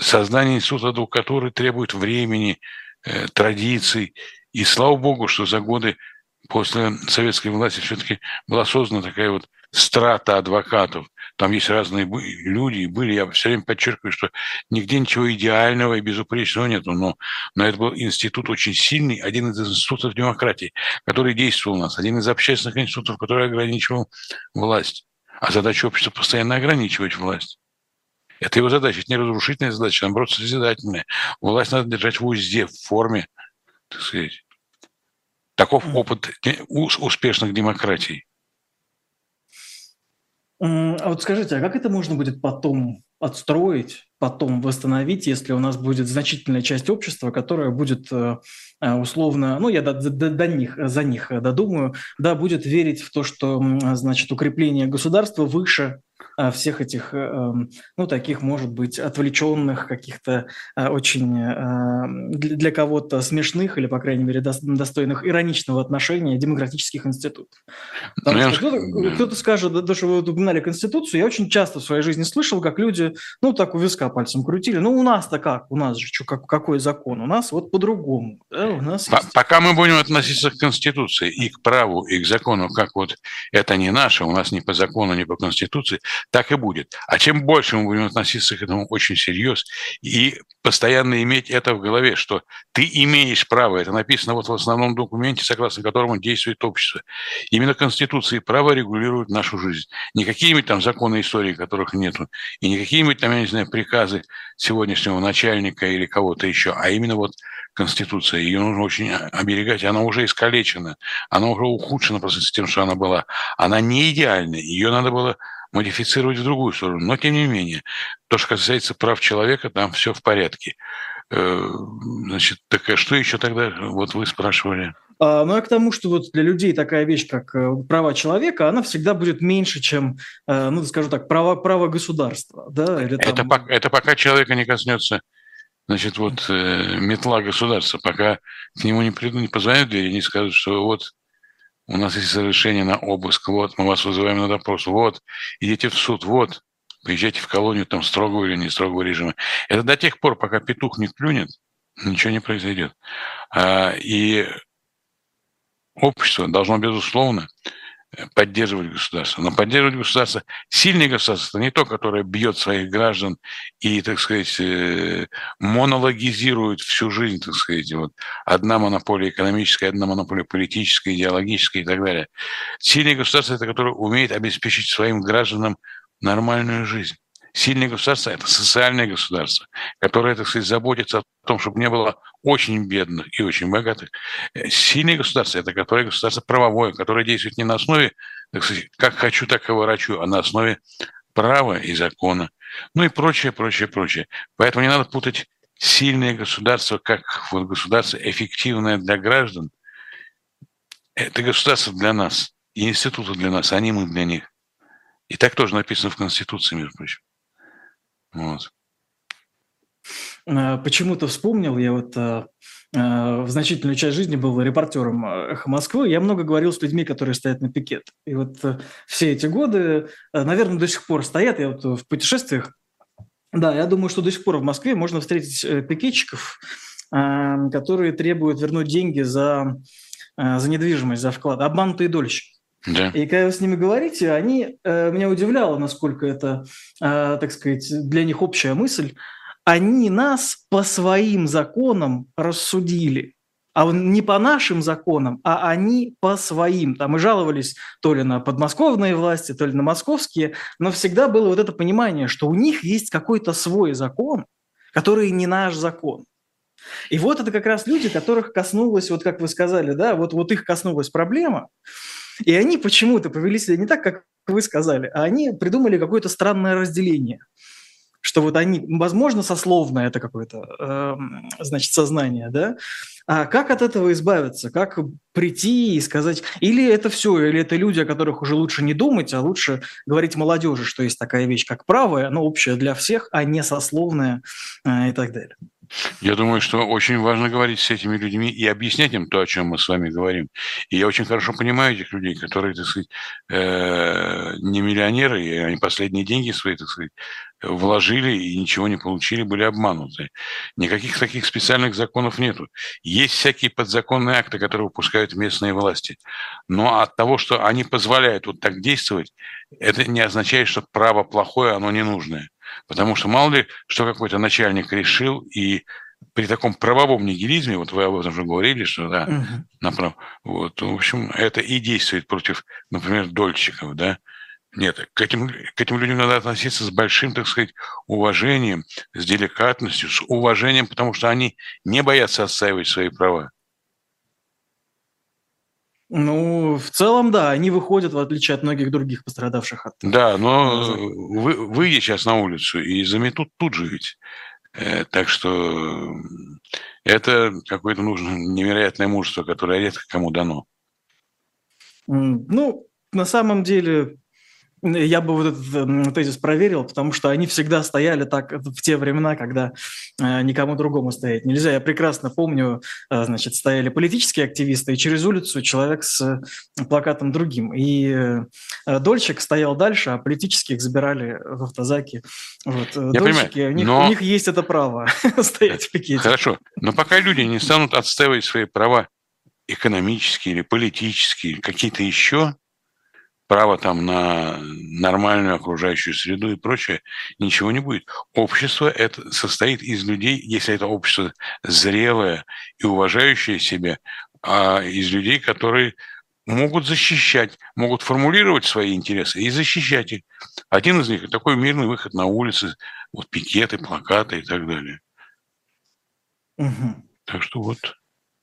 создание института адвокатуры требует времени, э, традиций. И слава богу, что за годы после советской власти все-таки была создана такая вот страта адвокатов. Там есть разные люди, и были, я все время подчеркиваю, что нигде ничего идеального и безупречного нет, но, но это был институт очень сильный, один из институтов демократии, который действовал у нас, один из общественных институтов, который ограничивал власть. А задача общества постоянно ограничивать власть. Это его задача, это не разрушительная задача, наоборот, созидательная. Власть надо держать в узде, в форме, так сказать. Таков опыт успешных демократий. А вот скажите, а как это можно будет потом отстроить, потом восстановить, если у нас будет значительная часть общества, которая будет э, э, условно, ну, я до, до, до них, за них додумаю, да, будет верить в то, что, значит, укрепление государства выше а, всех этих, э, эм, ну, таких, может быть, отвлеченных, каких-то а, очень а, для кого-то смешных или, по крайней мере, достойных ироничного отношения демократических институтов. Потому что кто-то, кто-то скажет, да, что вы упоминали Конституцию, я очень часто в своей жизни слышал, как люди, ну, так у виска пальцем крутили, ну, у нас-то как, у нас же что, как, какой закон, у нас вот по-другому. Да, у нас есть... Пока мы будем относиться к Конституции и к праву, и к закону, как вот это не наше, у нас не по закону, не по Конституции, так и будет. А чем больше мы будем относиться к этому очень серьезно и постоянно иметь это в голове, что ты имеешь право, это написано вот в основном документе, согласно которому действует общество. Именно Конституция и право регулируют нашу жизнь. Не какие-нибудь там законы истории, которых нету, и не какие-нибудь там, я не знаю, приказы сегодняшнего начальника или кого-то еще, а именно вот Конституция. Ее нужно очень оберегать. Она уже искалечена, она уже ухудшена просто с тем, что она была. Она не идеальна. Ее надо было модифицировать в другую сторону. Но, тем не менее, то, что касается прав человека, там все в порядке. Э, значит, так а что еще тогда, вот вы спрашивали? А, ну, я к тому, что вот для людей такая вещь, как э, права человека, она всегда будет меньше, чем, э, ну, скажу так, право, право государства. Да? Или там... это, пока, это пока человека не коснется значит, вот метла государства, пока к нему не придут, не позвонят и не скажут, что вот у нас есть разрешение на обыск, вот, мы вас вызываем на допрос, вот, идите в суд, вот, приезжайте в колонию там строгого или не строгого режима. Это до тех пор, пока петух не клюнет, ничего не произойдет. А, и общество должно, безусловно, поддерживать государство. Но поддерживать государство, сильное государство, это не то, которое бьет своих граждан и, так сказать, э, монологизирует всю жизнь, так сказать. Вот одна монополия экономическая, одна монополия политическая, идеологическая и так далее. Сильное государство – это которое умеет обеспечить своим гражданам нормальную жизнь. Сильное государство – это социальное государство, которое, так сказать, заботится о том, чтобы не было очень бедных и очень богатых. Сильное государство – это которое государство правовое, которое действует не на основе, так сказать, как хочу, так и ворочу, а на основе права и закона. Ну и прочее, прочее, прочее. Поэтому не надо путать сильное государство как вот государство эффективное для граждан Это государство для нас, и институты для нас, а не мы для них. И так тоже написано в Конституции, между прочим. Вот. А, почему-то вспомнил, я вот а, а, в значительную часть жизни был репортером «Эхо Москвы», я много говорил с людьми, которые стоят на пикет. И вот все эти годы, наверное, до сих пор стоят, я вот в путешествиях, да, я думаю, что до сих пор в Москве можно встретить э, пикетчиков, которые требуют вернуть деньги за, за недвижимость, за вклад, обманутые дольщики. Да. И когда вы с ними говорите, они, э, меня удивляло, насколько это, э, так сказать, для них общая мысль. Они нас по своим законам рассудили, а не по нашим законам, а они по своим. Там и жаловались то ли на подмосковные власти, то ли на московские, но всегда было вот это понимание, что у них есть какой-то свой закон, который не наш закон. И вот это как раз люди, которых коснулась, вот как вы сказали, да, вот, вот их коснулась проблема, и они почему-то повели себя не так, как вы сказали, а они придумали какое-то странное разделение что вот они, возможно, сословно это какое-то, э, значит, сознание, да, а как от этого избавиться? Как прийти и сказать, или это все, или это люди, о которых уже лучше не думать, а лучше говорить молодежи, что есть такая вещь, как правое, но общее для всех, а не сословное э, и так далее. Я думаю, что очень важно говорить с этими людьми и объяснять им то, о чем мы с вами говорим. И я очень хорошо понимаю этих людей, которые, так сказать, э, не миллионеры, и они последние деньги свои, так сказать, вложили и ничего не получили, были обмануты. Никаких таких специальных законов нету. Есть всякие подзаконные акты, которые выпускают местные власти. Но от того, что они позволяют вот так действовать, это не означает, что право плохое, оно ненужное. Потому что мало ли, что какой-то начальник решил, и при таком правовом нигилизме, вот вы об этом уже говорили, что да, угу. направо, вот, в общем, это и действует против, например, дольщиков, да. Нет, к этим, к этим людям надо относиться с большим, так сказать, уважением, с деликатностью, с уважением, потому что они не боятся отстаивать свои права. Ну, в целом, да, они выходят, в отличие от многих других пострадавших от... Да, но вы, выйди сейчас на улицу и заметут тут же ведь. Э, так что это какое-то нужно невероятное мужество, которое редко кому дано. Ну, на самом деле, я бы вот этот тезис проверил, потому что они всегда стояли так в те времена, когда э, никому другому стоять нельзя. Я прекрасно помню, э, значит, стояли политические активисты, и через улицу человек с плакатом другим. И э, Дольчик стоял дальше, а политических забирали в автозаки. Вот. Я Дольчики, понимаю, у, них, но... у них есть это право стоять в пикете. Хорошо, но пока люди не станут отстаивать свои права экономические или политические, какие-то еще, право там на нормальную окружающую среду и прочее, ничего не будет. Общество это состоит из людей, если это общество зрелое и уважающее себя, а из людей, которые могут защищать, могут формулировать свои интересы и защищать их. Один из них – такой мирный выход на улицы, вот пикеты, плакаты и так далее. Угу. Так что вот.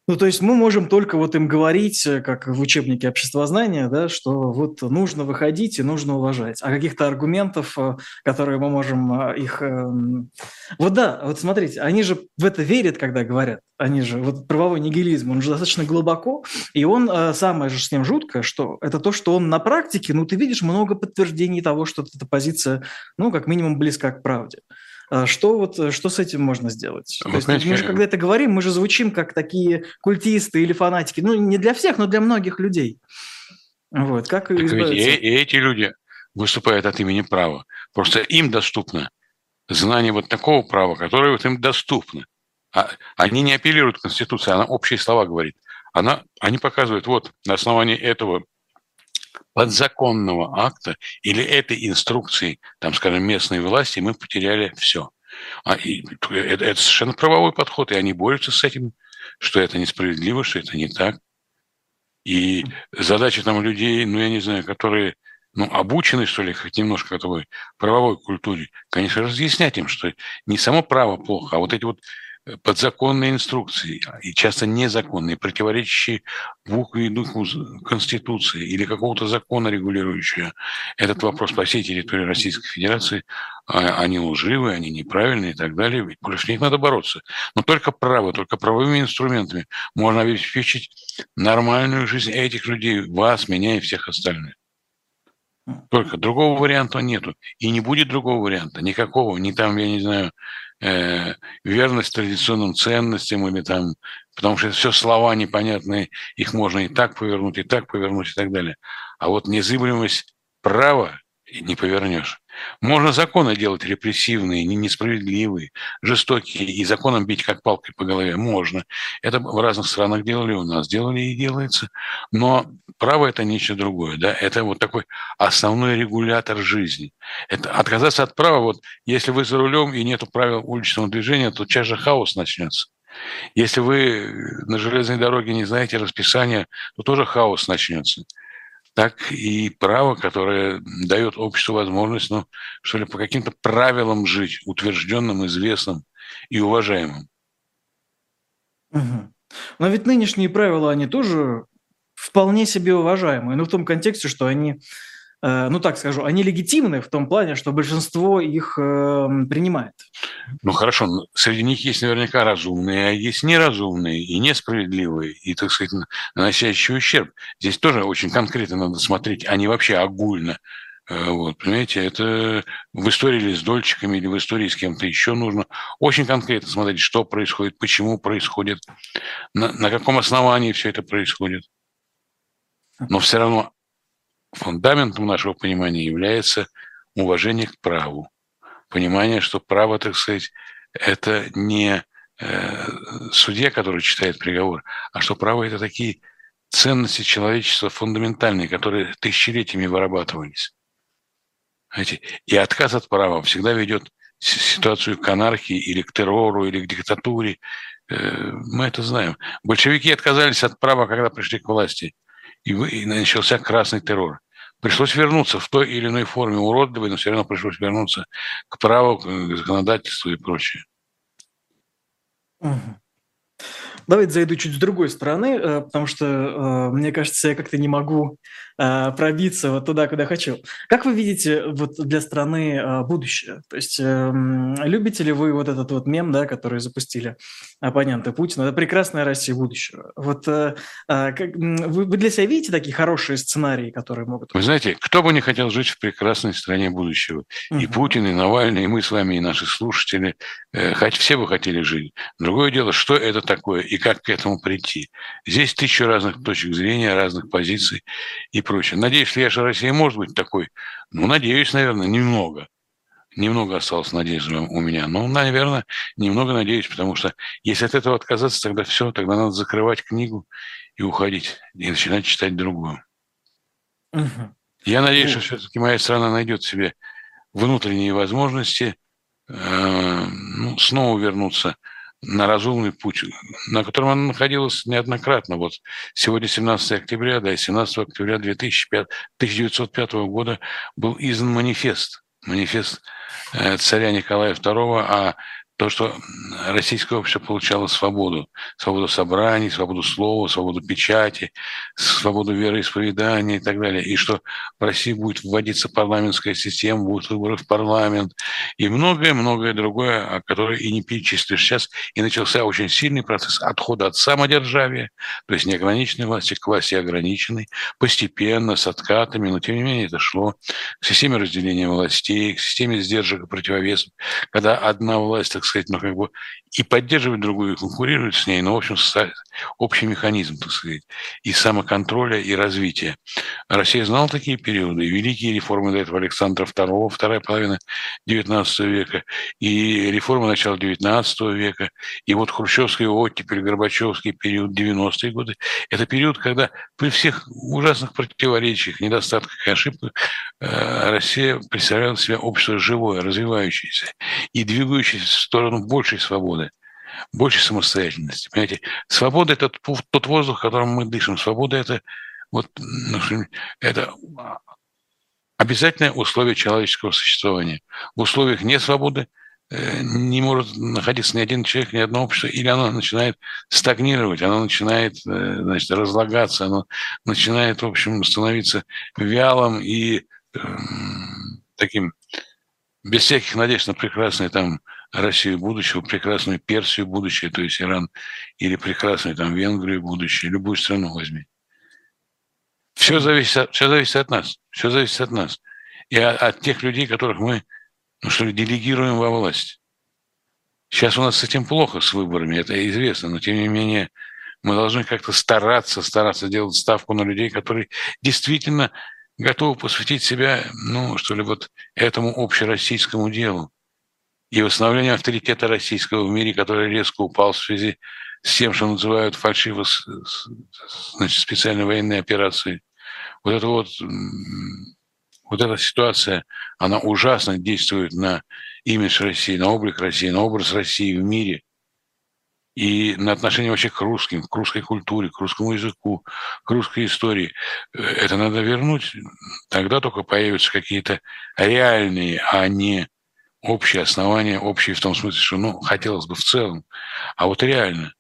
Ну, то есть мы можем только вот им говорить, э, как в учебнике обществознания, да, что вот нужно выходить и нужно уважать. А каких-то аргументов, э, которые мы можем э, их... Эм, вот да, вот смотрите, они же в это верят, когда говорят. Они же, вот правовой нигилизм, он же достаточно глубоко, и он, самое же с ним жуткое, что это то, что он на практике, ну, ты видишь много подтверждений того, что эта позиция, ну, как минимум близка к правде. А что вот э, что с этим можно сделать? Ну, То есть мы же когда это говорим, мы же звучим как такие культисты или фанатики. Ну не для всех, но для многих людей. Вот как так избавиться? И, и эти люди выступают от имени права. Просто им доступно знание вот такого права, которое вот им доступно. А, они не апеллируют к Конституции, она общие слова говорит. Она, они показывают, вот на основании этого подзаконного акта или этой инструкции, там, скажем, местной власти, мы потеряли все. А, и, это, это совершенно правовой подход, и они борются с этим, что это несправедливо, что это не так. И задача там людей, ну, я не знаю, которые ну, обучены, что ли, хоть немножко такой правовой культуре, конечно, разъяснять им, что не само право плохо, а вот эти вот подзаконные инструкции, и часто незаконные, противоречащие букве духу Конституции или какого-то закона, регулирующего этот вопрос по всей территории Российской Федерации, а, они лживые, они неправильные и так далее. Против них надо бороться. Но только право, только правовыми инструментами можно обеспечить нормальную жизнь этих людей, вас, меня и всех остальных. Только другого варианта нету. И не будет другого варианта. Никакого. Ни там, я не знаю, э, верность традиционным ценностям или там... Потому что это все слова непонятные. Их можно и так повернуть, и так повернуть, и так далее. А вот незыблемость права не повернешь. Можно законы делать репрессивные, несправедливые, жестокие, и законом бить как палкой по голове. Можно. Это в разных странах делали, у нас делали и делается. Но право – это нечто другое. Да? Это вот такой основной регулятор жизни. Это отказаться от права, вот если вы за рулем и нету правил уличного движения, то же хаос начнется. Если вы на железной дороге не знаете расписания, то тоже хаос начнется так и право, которое дает обществу возможность, ну, что ли, по каким-то правилам жить, утвержденным, известным и уважаемым. Угу. Но ведь нынешние правила, они тоже вполне себе уважаемые, но в том контексте, что они ну так скажу, они легитимны в том плане, что большинство их э, принимает. Ну хорошо, среди них есть наверняка разумные, а есть неразумные и несправедливые, и, так сказать, наносящие ущерб. Здесь тоже очень конкретно надо смотреть, а не вообще огульно. Э, вот, понимаете, это в истории или с дольчиками, или в истории с кем-то еще нужно очень конкретно смотреть, что происходит, почему происходит, на, на каком основании все это происходит. Но все равно фундаментом нашего понимания является уважение к праву. Понимание, что право, так сказать, это не э, судья, который читает приговор, а что право – это такие ценности человечества фундаментальные, которые тысячелетиями вырабатывались. Знаете, и отказ от права всегда ведет ситуацию к анархии или к террору, или к диктатуре. Э, мы это знаем. Большевики отказались от права, когда пришли к власти – и, и начался красный террор. Пришлось вернуться в той или иной форме уродливой, но все равно пришлось вернуться к праву, к законодательству и прочее. Угу. Давайте зайду чуть с другой стороны, э, потому что, э, мне кажется, я как-то не могу э, пробиться вот туда, куда хочу. Как вы видите вот для страны будущее? То есть любите ли вы вот этот вот мем, да, который запустили оппоненты Путина? Это прекрасная Россия будущего. Вот вы для себя видите такие хорошие сценарии, которые могут... Вы знаете, кто бы не хотел жить в прекрасной стране будущего? Угу. И Путин, и Навальный, и мы с вами, и наши слушатели, хоть все бы хотели жить. Другое дело, что это такое и как к этому прийти. Здесь тысяча разных точек зрения, разных позиций и прочее. Надеюсь, что я, что Россия может быть такой. Ну, надеюсь, наверное, немного. Немного осталось надежды у меня. Ну, наверное, немного надеюсь, потому что если от этого отказаться, тогда все, тогда надо закрывать книгу и уходить, и начинать читать другую. Угу. Я надеюсь, что все-таки моя страна найдет себе внутренние возможности э, ну, снова вернуться на разумный путь, на котором она находилась неоднократно. Вот сегодня 17 октября, да, и 17 октября 2005, 1905 года был издан манифест, манифест э, царя Николая II о то, что российское общество получало свободу. Свободу собраний, свободу слова, свободу печати, свободу вероисповедания и так далее. И что в России будет вводиться парламентская система, будут выборы в парламент и многое-многое другое, о которое и не перечислишь сейчас. И начался очень сильный процесс отхода от самодержавия, то есть неограниченной власти к власти ограниченной, постепенно, с откатами, но тем не менее это шло к системе разделения властей, к системе сдержек и противовесов, когда одна власть, так сказать, ну, как бы и поддерживать другую, и конкурировать с ней, но, в общем, общий механизм, так сказать, и самоконтроля, и развития. Россия знала такие периоды, и великие реформы до этого Александра II, вторая половина XIX века, и реформы начала XIX века, и вот хрущевский оттепель, Горбачевский период 90-е годы. Это период, когда при всех ужасных противоречиях, недостатках и ошибках э, Россия представляла себя общество живое, развивающееся и двигающееся в сторону большей свободы больше самостоятельности. Понимаете, свобода – это тот воздух, которым мы дышим. Свобода – это, вот, ну, это обязательное условие человеческого существования. В условиях несвободы э, не может находиться ни один человек, ни одно общество, или оно начинает стагнировать, оно начинает э, значит, разлагаться, оно начинает, в общем, становиться вялым и э, таким без всяких надежд на прекрасное там Россию будущего, прекрасную Персию будущее, то есть Иран, или прекрасную там Венгрию будущее, любую страну возьми. Все зависит, все зависит от нас, все зависит от нас. И от, от тех людей, которых мы, ну что ли, делегируем во власть. Сейчас у нас с этим плохо, с выборами, это известно, но тем не менее мы должны как-то стараться, стараться делать ставку на людей, которые действительно готовы посвятить себя, ну, что ли, вот этому общероссийскому делу и восстановлению авторитета российского в мире, который резко упал в связи с тем, что называют фальшиво специальной военной операцией. Вот это вот, вот эта ситуация, она ужасно действует на имидж России, на облик России, на образ России в мире и на отношение вообще к русским, к русской культуре, к русскому языку, к русской истории. Это надо вернуть. Тогда только появятся какие-то реальные, а не общие основания, общие в том смысле, что, ну, хотелось бы в целом, а вот реально.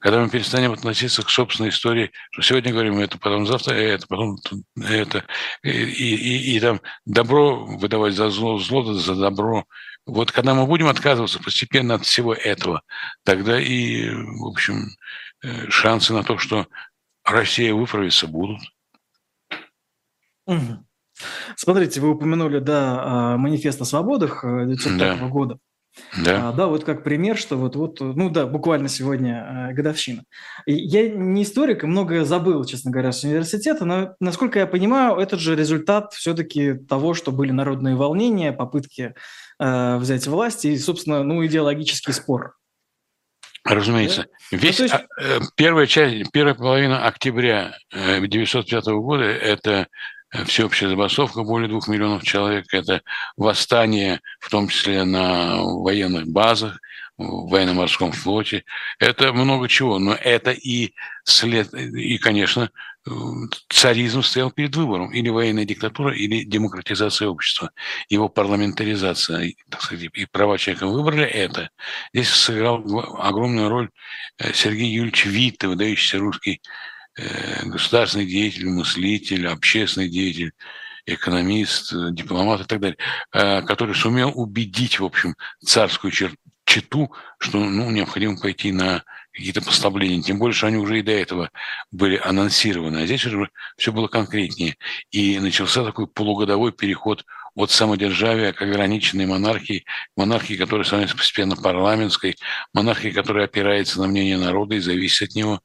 Когда мы перестанем относиться к собственной истории, что сегодня говорим это, потом завтра это, потом это, и, и, и там добро выдавать за зло, зло за добро. Вот когда мы будем отказываться постепенно от всего этого, тогда и, в общем, э, шансы на то, что Россия выправится, будут. Угу. Смотрите, вы упомянули, да, манифест о свободах 1905 э, да. года. Да. А, да, вот как пример, что вот, вот, ну да, буквально сегодня э, годовщина. И я не историк, и многое забыл, честно говоря, с университета, но, насколько я понимаю, это же результат все-таки того, что были народные волнения, попытки э, взять власть и, собственно, ну, идеологический спор. Разумеется. Да? Весь, ну, есть... Э, первая часть, первая половина октября 1905 года – это всеобщая забастовка, более двух миллионов человек, это восстание, в том числе на военных базах, в военно-морском флоте. Это много чего, но это и след, и, конечно, царизм стоял перед выбором. Или военная диктатура, или демократизация общества. Его парламентаризация, так сказать, и права человека выбрали это. Здесь сыграл огромную роль э, Сергей Юрьевич Витте, выдающийся русский Э, государственный деятель, мыслитель, общественный деятель, экономист, дипломат и так далее, э, который сумел убедить, в общем, царскую чету, что ну, необходимо пойти на какие-то послабления. Тем более, что они уже и до этого были анонсированы. А здесь уже все было конкретнее. И начался такой полугодовой переход от самодержавия к ограниченной монархии, монархии, которая становится постепенно парламентской, монархии, которая опирается на мнение народа и зависит от него.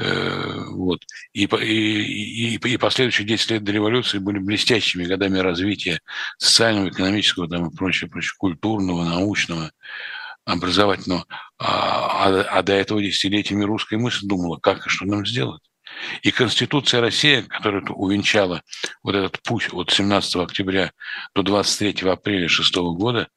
Э, вот. И, и, и, и последующие 10 лет до революции были блестящими годами развития социального, экономического там, и прочего, прочего, культурного, научного, образовательного. А, а, а до этого десятилетиями русская мысль думала, как и что нам сделать. И Конституция России, которая увенчала вот этот путь от 17 октября до 23 апреля 6 года,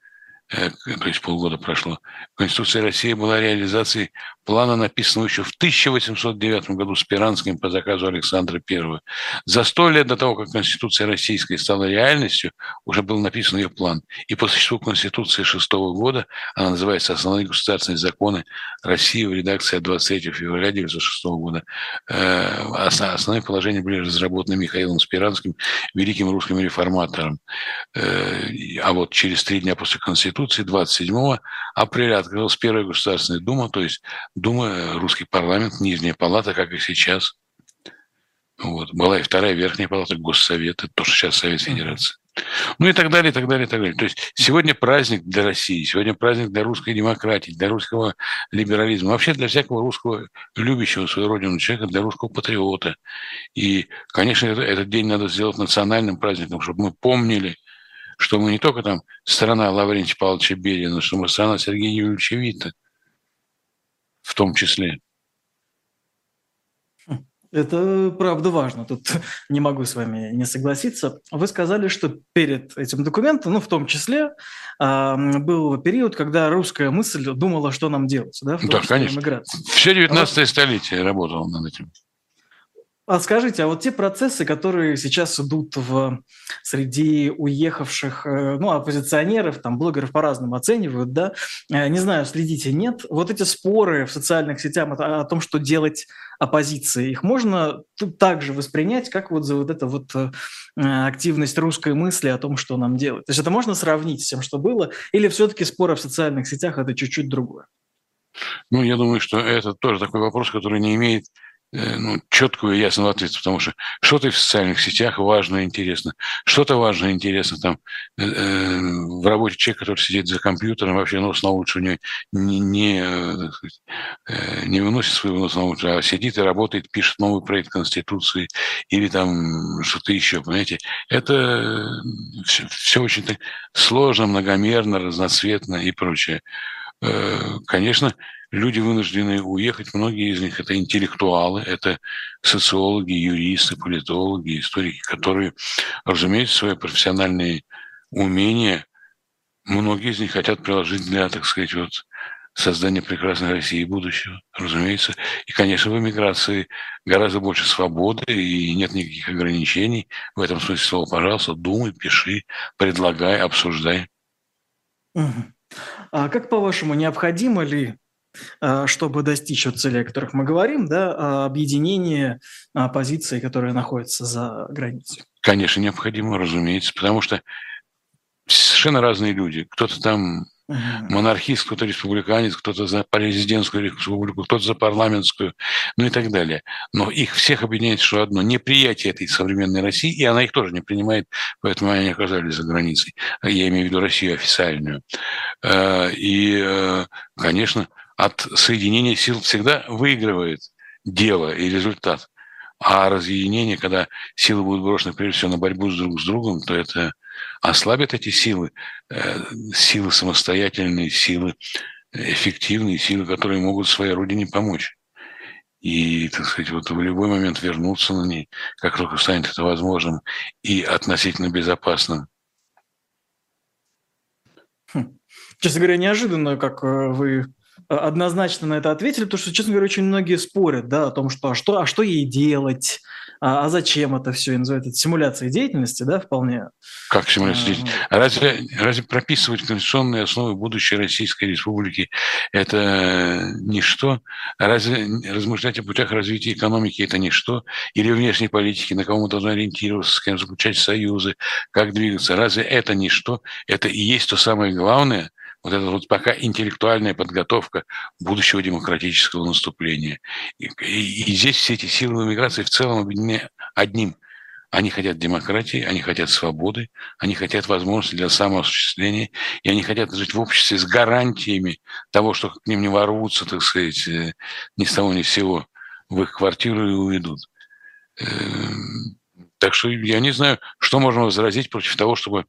э, то есть полгода прошло, Конституция России была реализацией плана, написанного еще в 1809 году Спиранским по заказу Александра I. За сто лет до того, как Конституция Российская стала реальностью, уже был написан ее план. И по существу Конституции шестого года, она называется «Основные государственные законы России» в редакции от 23 февраля 1906 года, э, основные положения были разработаны Михаилом Спиранским, великим русским реформатором. Э, а вот через три дня после Конституции, 27 апреля, открылась Первая Государственная Дума, то есть Дума, русский парламент, нижняя палата, как и сейчас. Вот. Была и вторая верхняя палата Госсовета, то, что сейчас Совет Федерации. Ну и так далее, и так далее, и так далее. То есть сегодня праздник для России, сегодня праздник для русской демократии, для русского либерализма, вообще для всякого русского любящего свою родину человека, для русского патриота. И, конечно, этот день надо сделать национальным праздником, чтобы мы помнили, что мы не только там страна Лаврентия Павловича Берия, но что мы страна Сергея Юрьевича Вита – в том числе. Это правда важно. Тут не могу с вами не согласиться. Вы сказали, что перед этим документом, ну, в том числе, был период, когда русская мысль думала, что нам делать. Да, в том да конечно. Эмиграции. Все 19 вот. столетие работал над этим. А скажите, а вот те процессы, которые сейчас идут в среди уехавших, э, ну, оппозиционеров, там, блогеров по-разному оценивают, да, э, не знаю, следите, нет, вот эти споры в социальных сетях о, о том, что делать оппозиции, их можно также воспринять, как вот за вот эту вот э, активность русской мысли о том, что нам делать. То есть это можно сравнить с тем, что было, или все-таки споры в социальных сетях – это чуть-чуть другое? Ну, я думаю, что это тоже такой вопрос, который не имеет ну, четкого и ясного ответа, потому что что-то в социальных сетях важно интересно, что-то важно интересно там э, э, в работе человека, который сидит за компьютером, вообще нос на улицу не, не, не, э, не выносит свой нос на улицу, а сидит и работает, пишет новый проект Конституции или там что-то еще, понимаете. Это все, все очень сложно, многомерно, разноцветно и прочее. Конечно, люди вынуждены уехать, многие из них это интеллектуалы, это социологи, юристы, политологи, историки, которые, разумеется, свои профессиональные умения, многие из них хотят приложить для, так сказать, вот создания прекрасной России будущего, разумеется. И, конечно, в эмиграции гораздо больше свободы и нет никаких ограничений. В этом смысле слова, пожалуйста, думай, пиши, предлагай, обсуждай. А как, по-вашему, необходимо ли чтобы достичь вот целей, о которых мы говорим, да, а, объединение позиций, которые находятся за границей? Конечно, необходимо, разумеется, потому что совершенно разные люди. Кто-то там монархист, кто-то республиканец, кто-то за президентскую республику, кто-то за парламентскую, ну и так далее. Но их всех объединяет что одно – неприятие этой современной России, и она их тоже не принимает, поэтому они оказались за границей. Я имею в виду Россию официальную. А, и, конечно, от соединения сил всегда выигрывает дело и результат. А разъединение, когда силы будут брошены прежде всего на борьбу с друг с другом, то это ослабит эти силы, э, силы самостоятельные, силы эффективные, силы, которые могут своей родине помочь. И, так сказать, вот в любой момент вернуться на ней, как только станет это возможным и относительно безопасным. Хм. Честно говоря, неожиданно, как э, вы однозначно на это ответили, потому что, честно говоря, очень многие спорят, да, о том, что а что, а что ей делать, а, а зачем это все, и называют это симуляцией деятельности, да, вполне. Как симуляция деятельности? А, разве, разве прописывать конституционные основы будущей Российской Республики – это ничто? Разве размышлять о путях развития экономики – это ничто? Или внешней политики, на кого мы должны ориентироваться, с кем заключать союзы, как двигаться? Разве это ничто? Это и есть то самое главное – вот эта вот пока интеллектуальная подготовка будущего демократического наступления. И, и, и здесь все эти силы иммиграции в целом объединены одним. Они хотят демократии, они хотят свободы, они хотят возможности для самоосуществления, и они хотят жить в обществе с гарантиями того, что к ним не ворвутся, так сказать, э, ни с того ни с сего в их квартиру и уведут. Так что я не знаю, что можно возразить против того, чтобы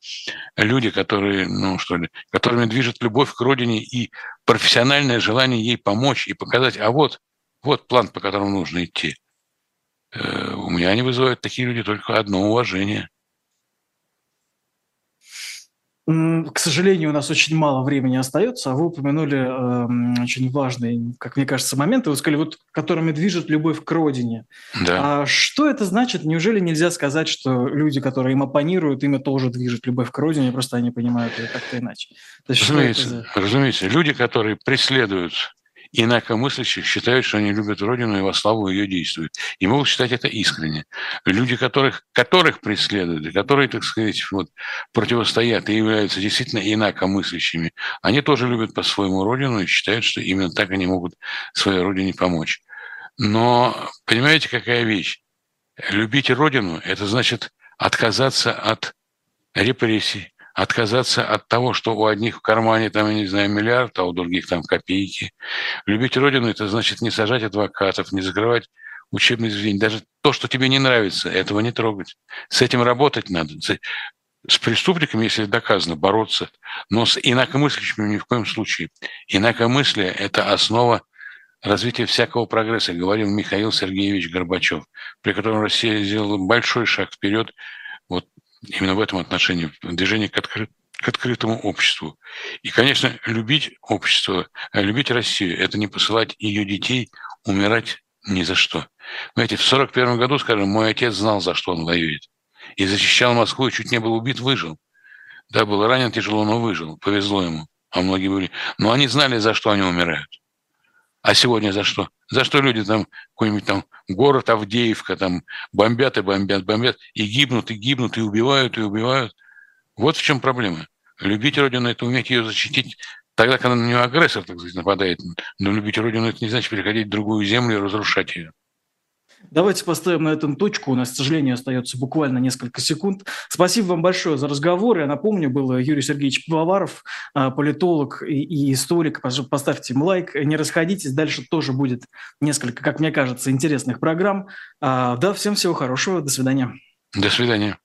люди, которые, ну что ли, которыми движет любовь к родине и профессиональное желание ей помочь и показать, а вот, вот план, по которому нужно идти. Э, у меня они вызывают такие люди только одно уважение. К сожалению, у нас очень мало времени остается, а вы упомянули э, очень важный, как мне кажется, момент, вы сказали, вот, которыми движет любовь к родине. Да. А что это значит? Неужели нельзя сказать, что люди, которые им оппонируют, ими тоже движет любовь к родине, просто они понимают ее как-то иначе? есть, разумеется, за... разумеется, люди, которые преследуют инакомыслящих считают, что они любят Родину и во славу ее действуют. И могут считать это искренне. Люди, которых, которых преследуют, и которые, так сказать, вот, противостоят и являются действительно инакомыслящими, они тоже любят по-своему Родину и считают, что именно так они могут своей Родине помочь. Но понимаете, какая вещь? Любить Родину – это значит отказаться от репрессий, отказаться от того, что у одних в кармане, там, я не знаю, миллиард, а у других там копейки. Любить Родину – это значит не сажать адвокатов, не закрывать учебные заведения. Даже то, что тебе не нравится, этого не трогать. С этим работать надо. С преступниками, если доказано, бороться, но с инакомыслящими ни в коем случае. Инакомыслие – это основа развития всякого прогресса, говорил Михаил Сергеевич Горбачев, при котором Россия сделала большой шаг вперед именно в этом отношении, движение к, откры... к открытому обществу. И, конечно, любить общество, э, любить Россию – это не посылать ее детей умирать Ни за что. Знаете, в 41 году, скажем, мой отец знал, за что он воюет. И защищал Москву, и чуть не был убит, выжил. Да, был ранен тяжело, но выжил. Повезло ему. А многие были. Но они знали, за что они умирают. А сегодня за что? За что люди там, какой-нибудь там город Авдеевка, там бомбят и бомбят, бомбят, и гибнут, и гибнут, и убивают, и убивают. Вот в чем проблема. Любить Родину – это уметь ее защитить тогда, когда на нее агрессор, так сказать, нападает. Но любить Родину – это не значит переходить в другую землю и разрушать ее. Давайте поставим на этом точку. У нас, к сожалению, остается буквально несколько секунд. Спасибо вам большое за разговор. Я напомню, был Юрий Сергеевич Пивоваров, а, политолог и историк. Поставьте им лайк. Не расходитесь. Дальше тоже будет несколько, как мне кажется, интересных программ. А, да, всем всего хорошего. До свидания. До свидания.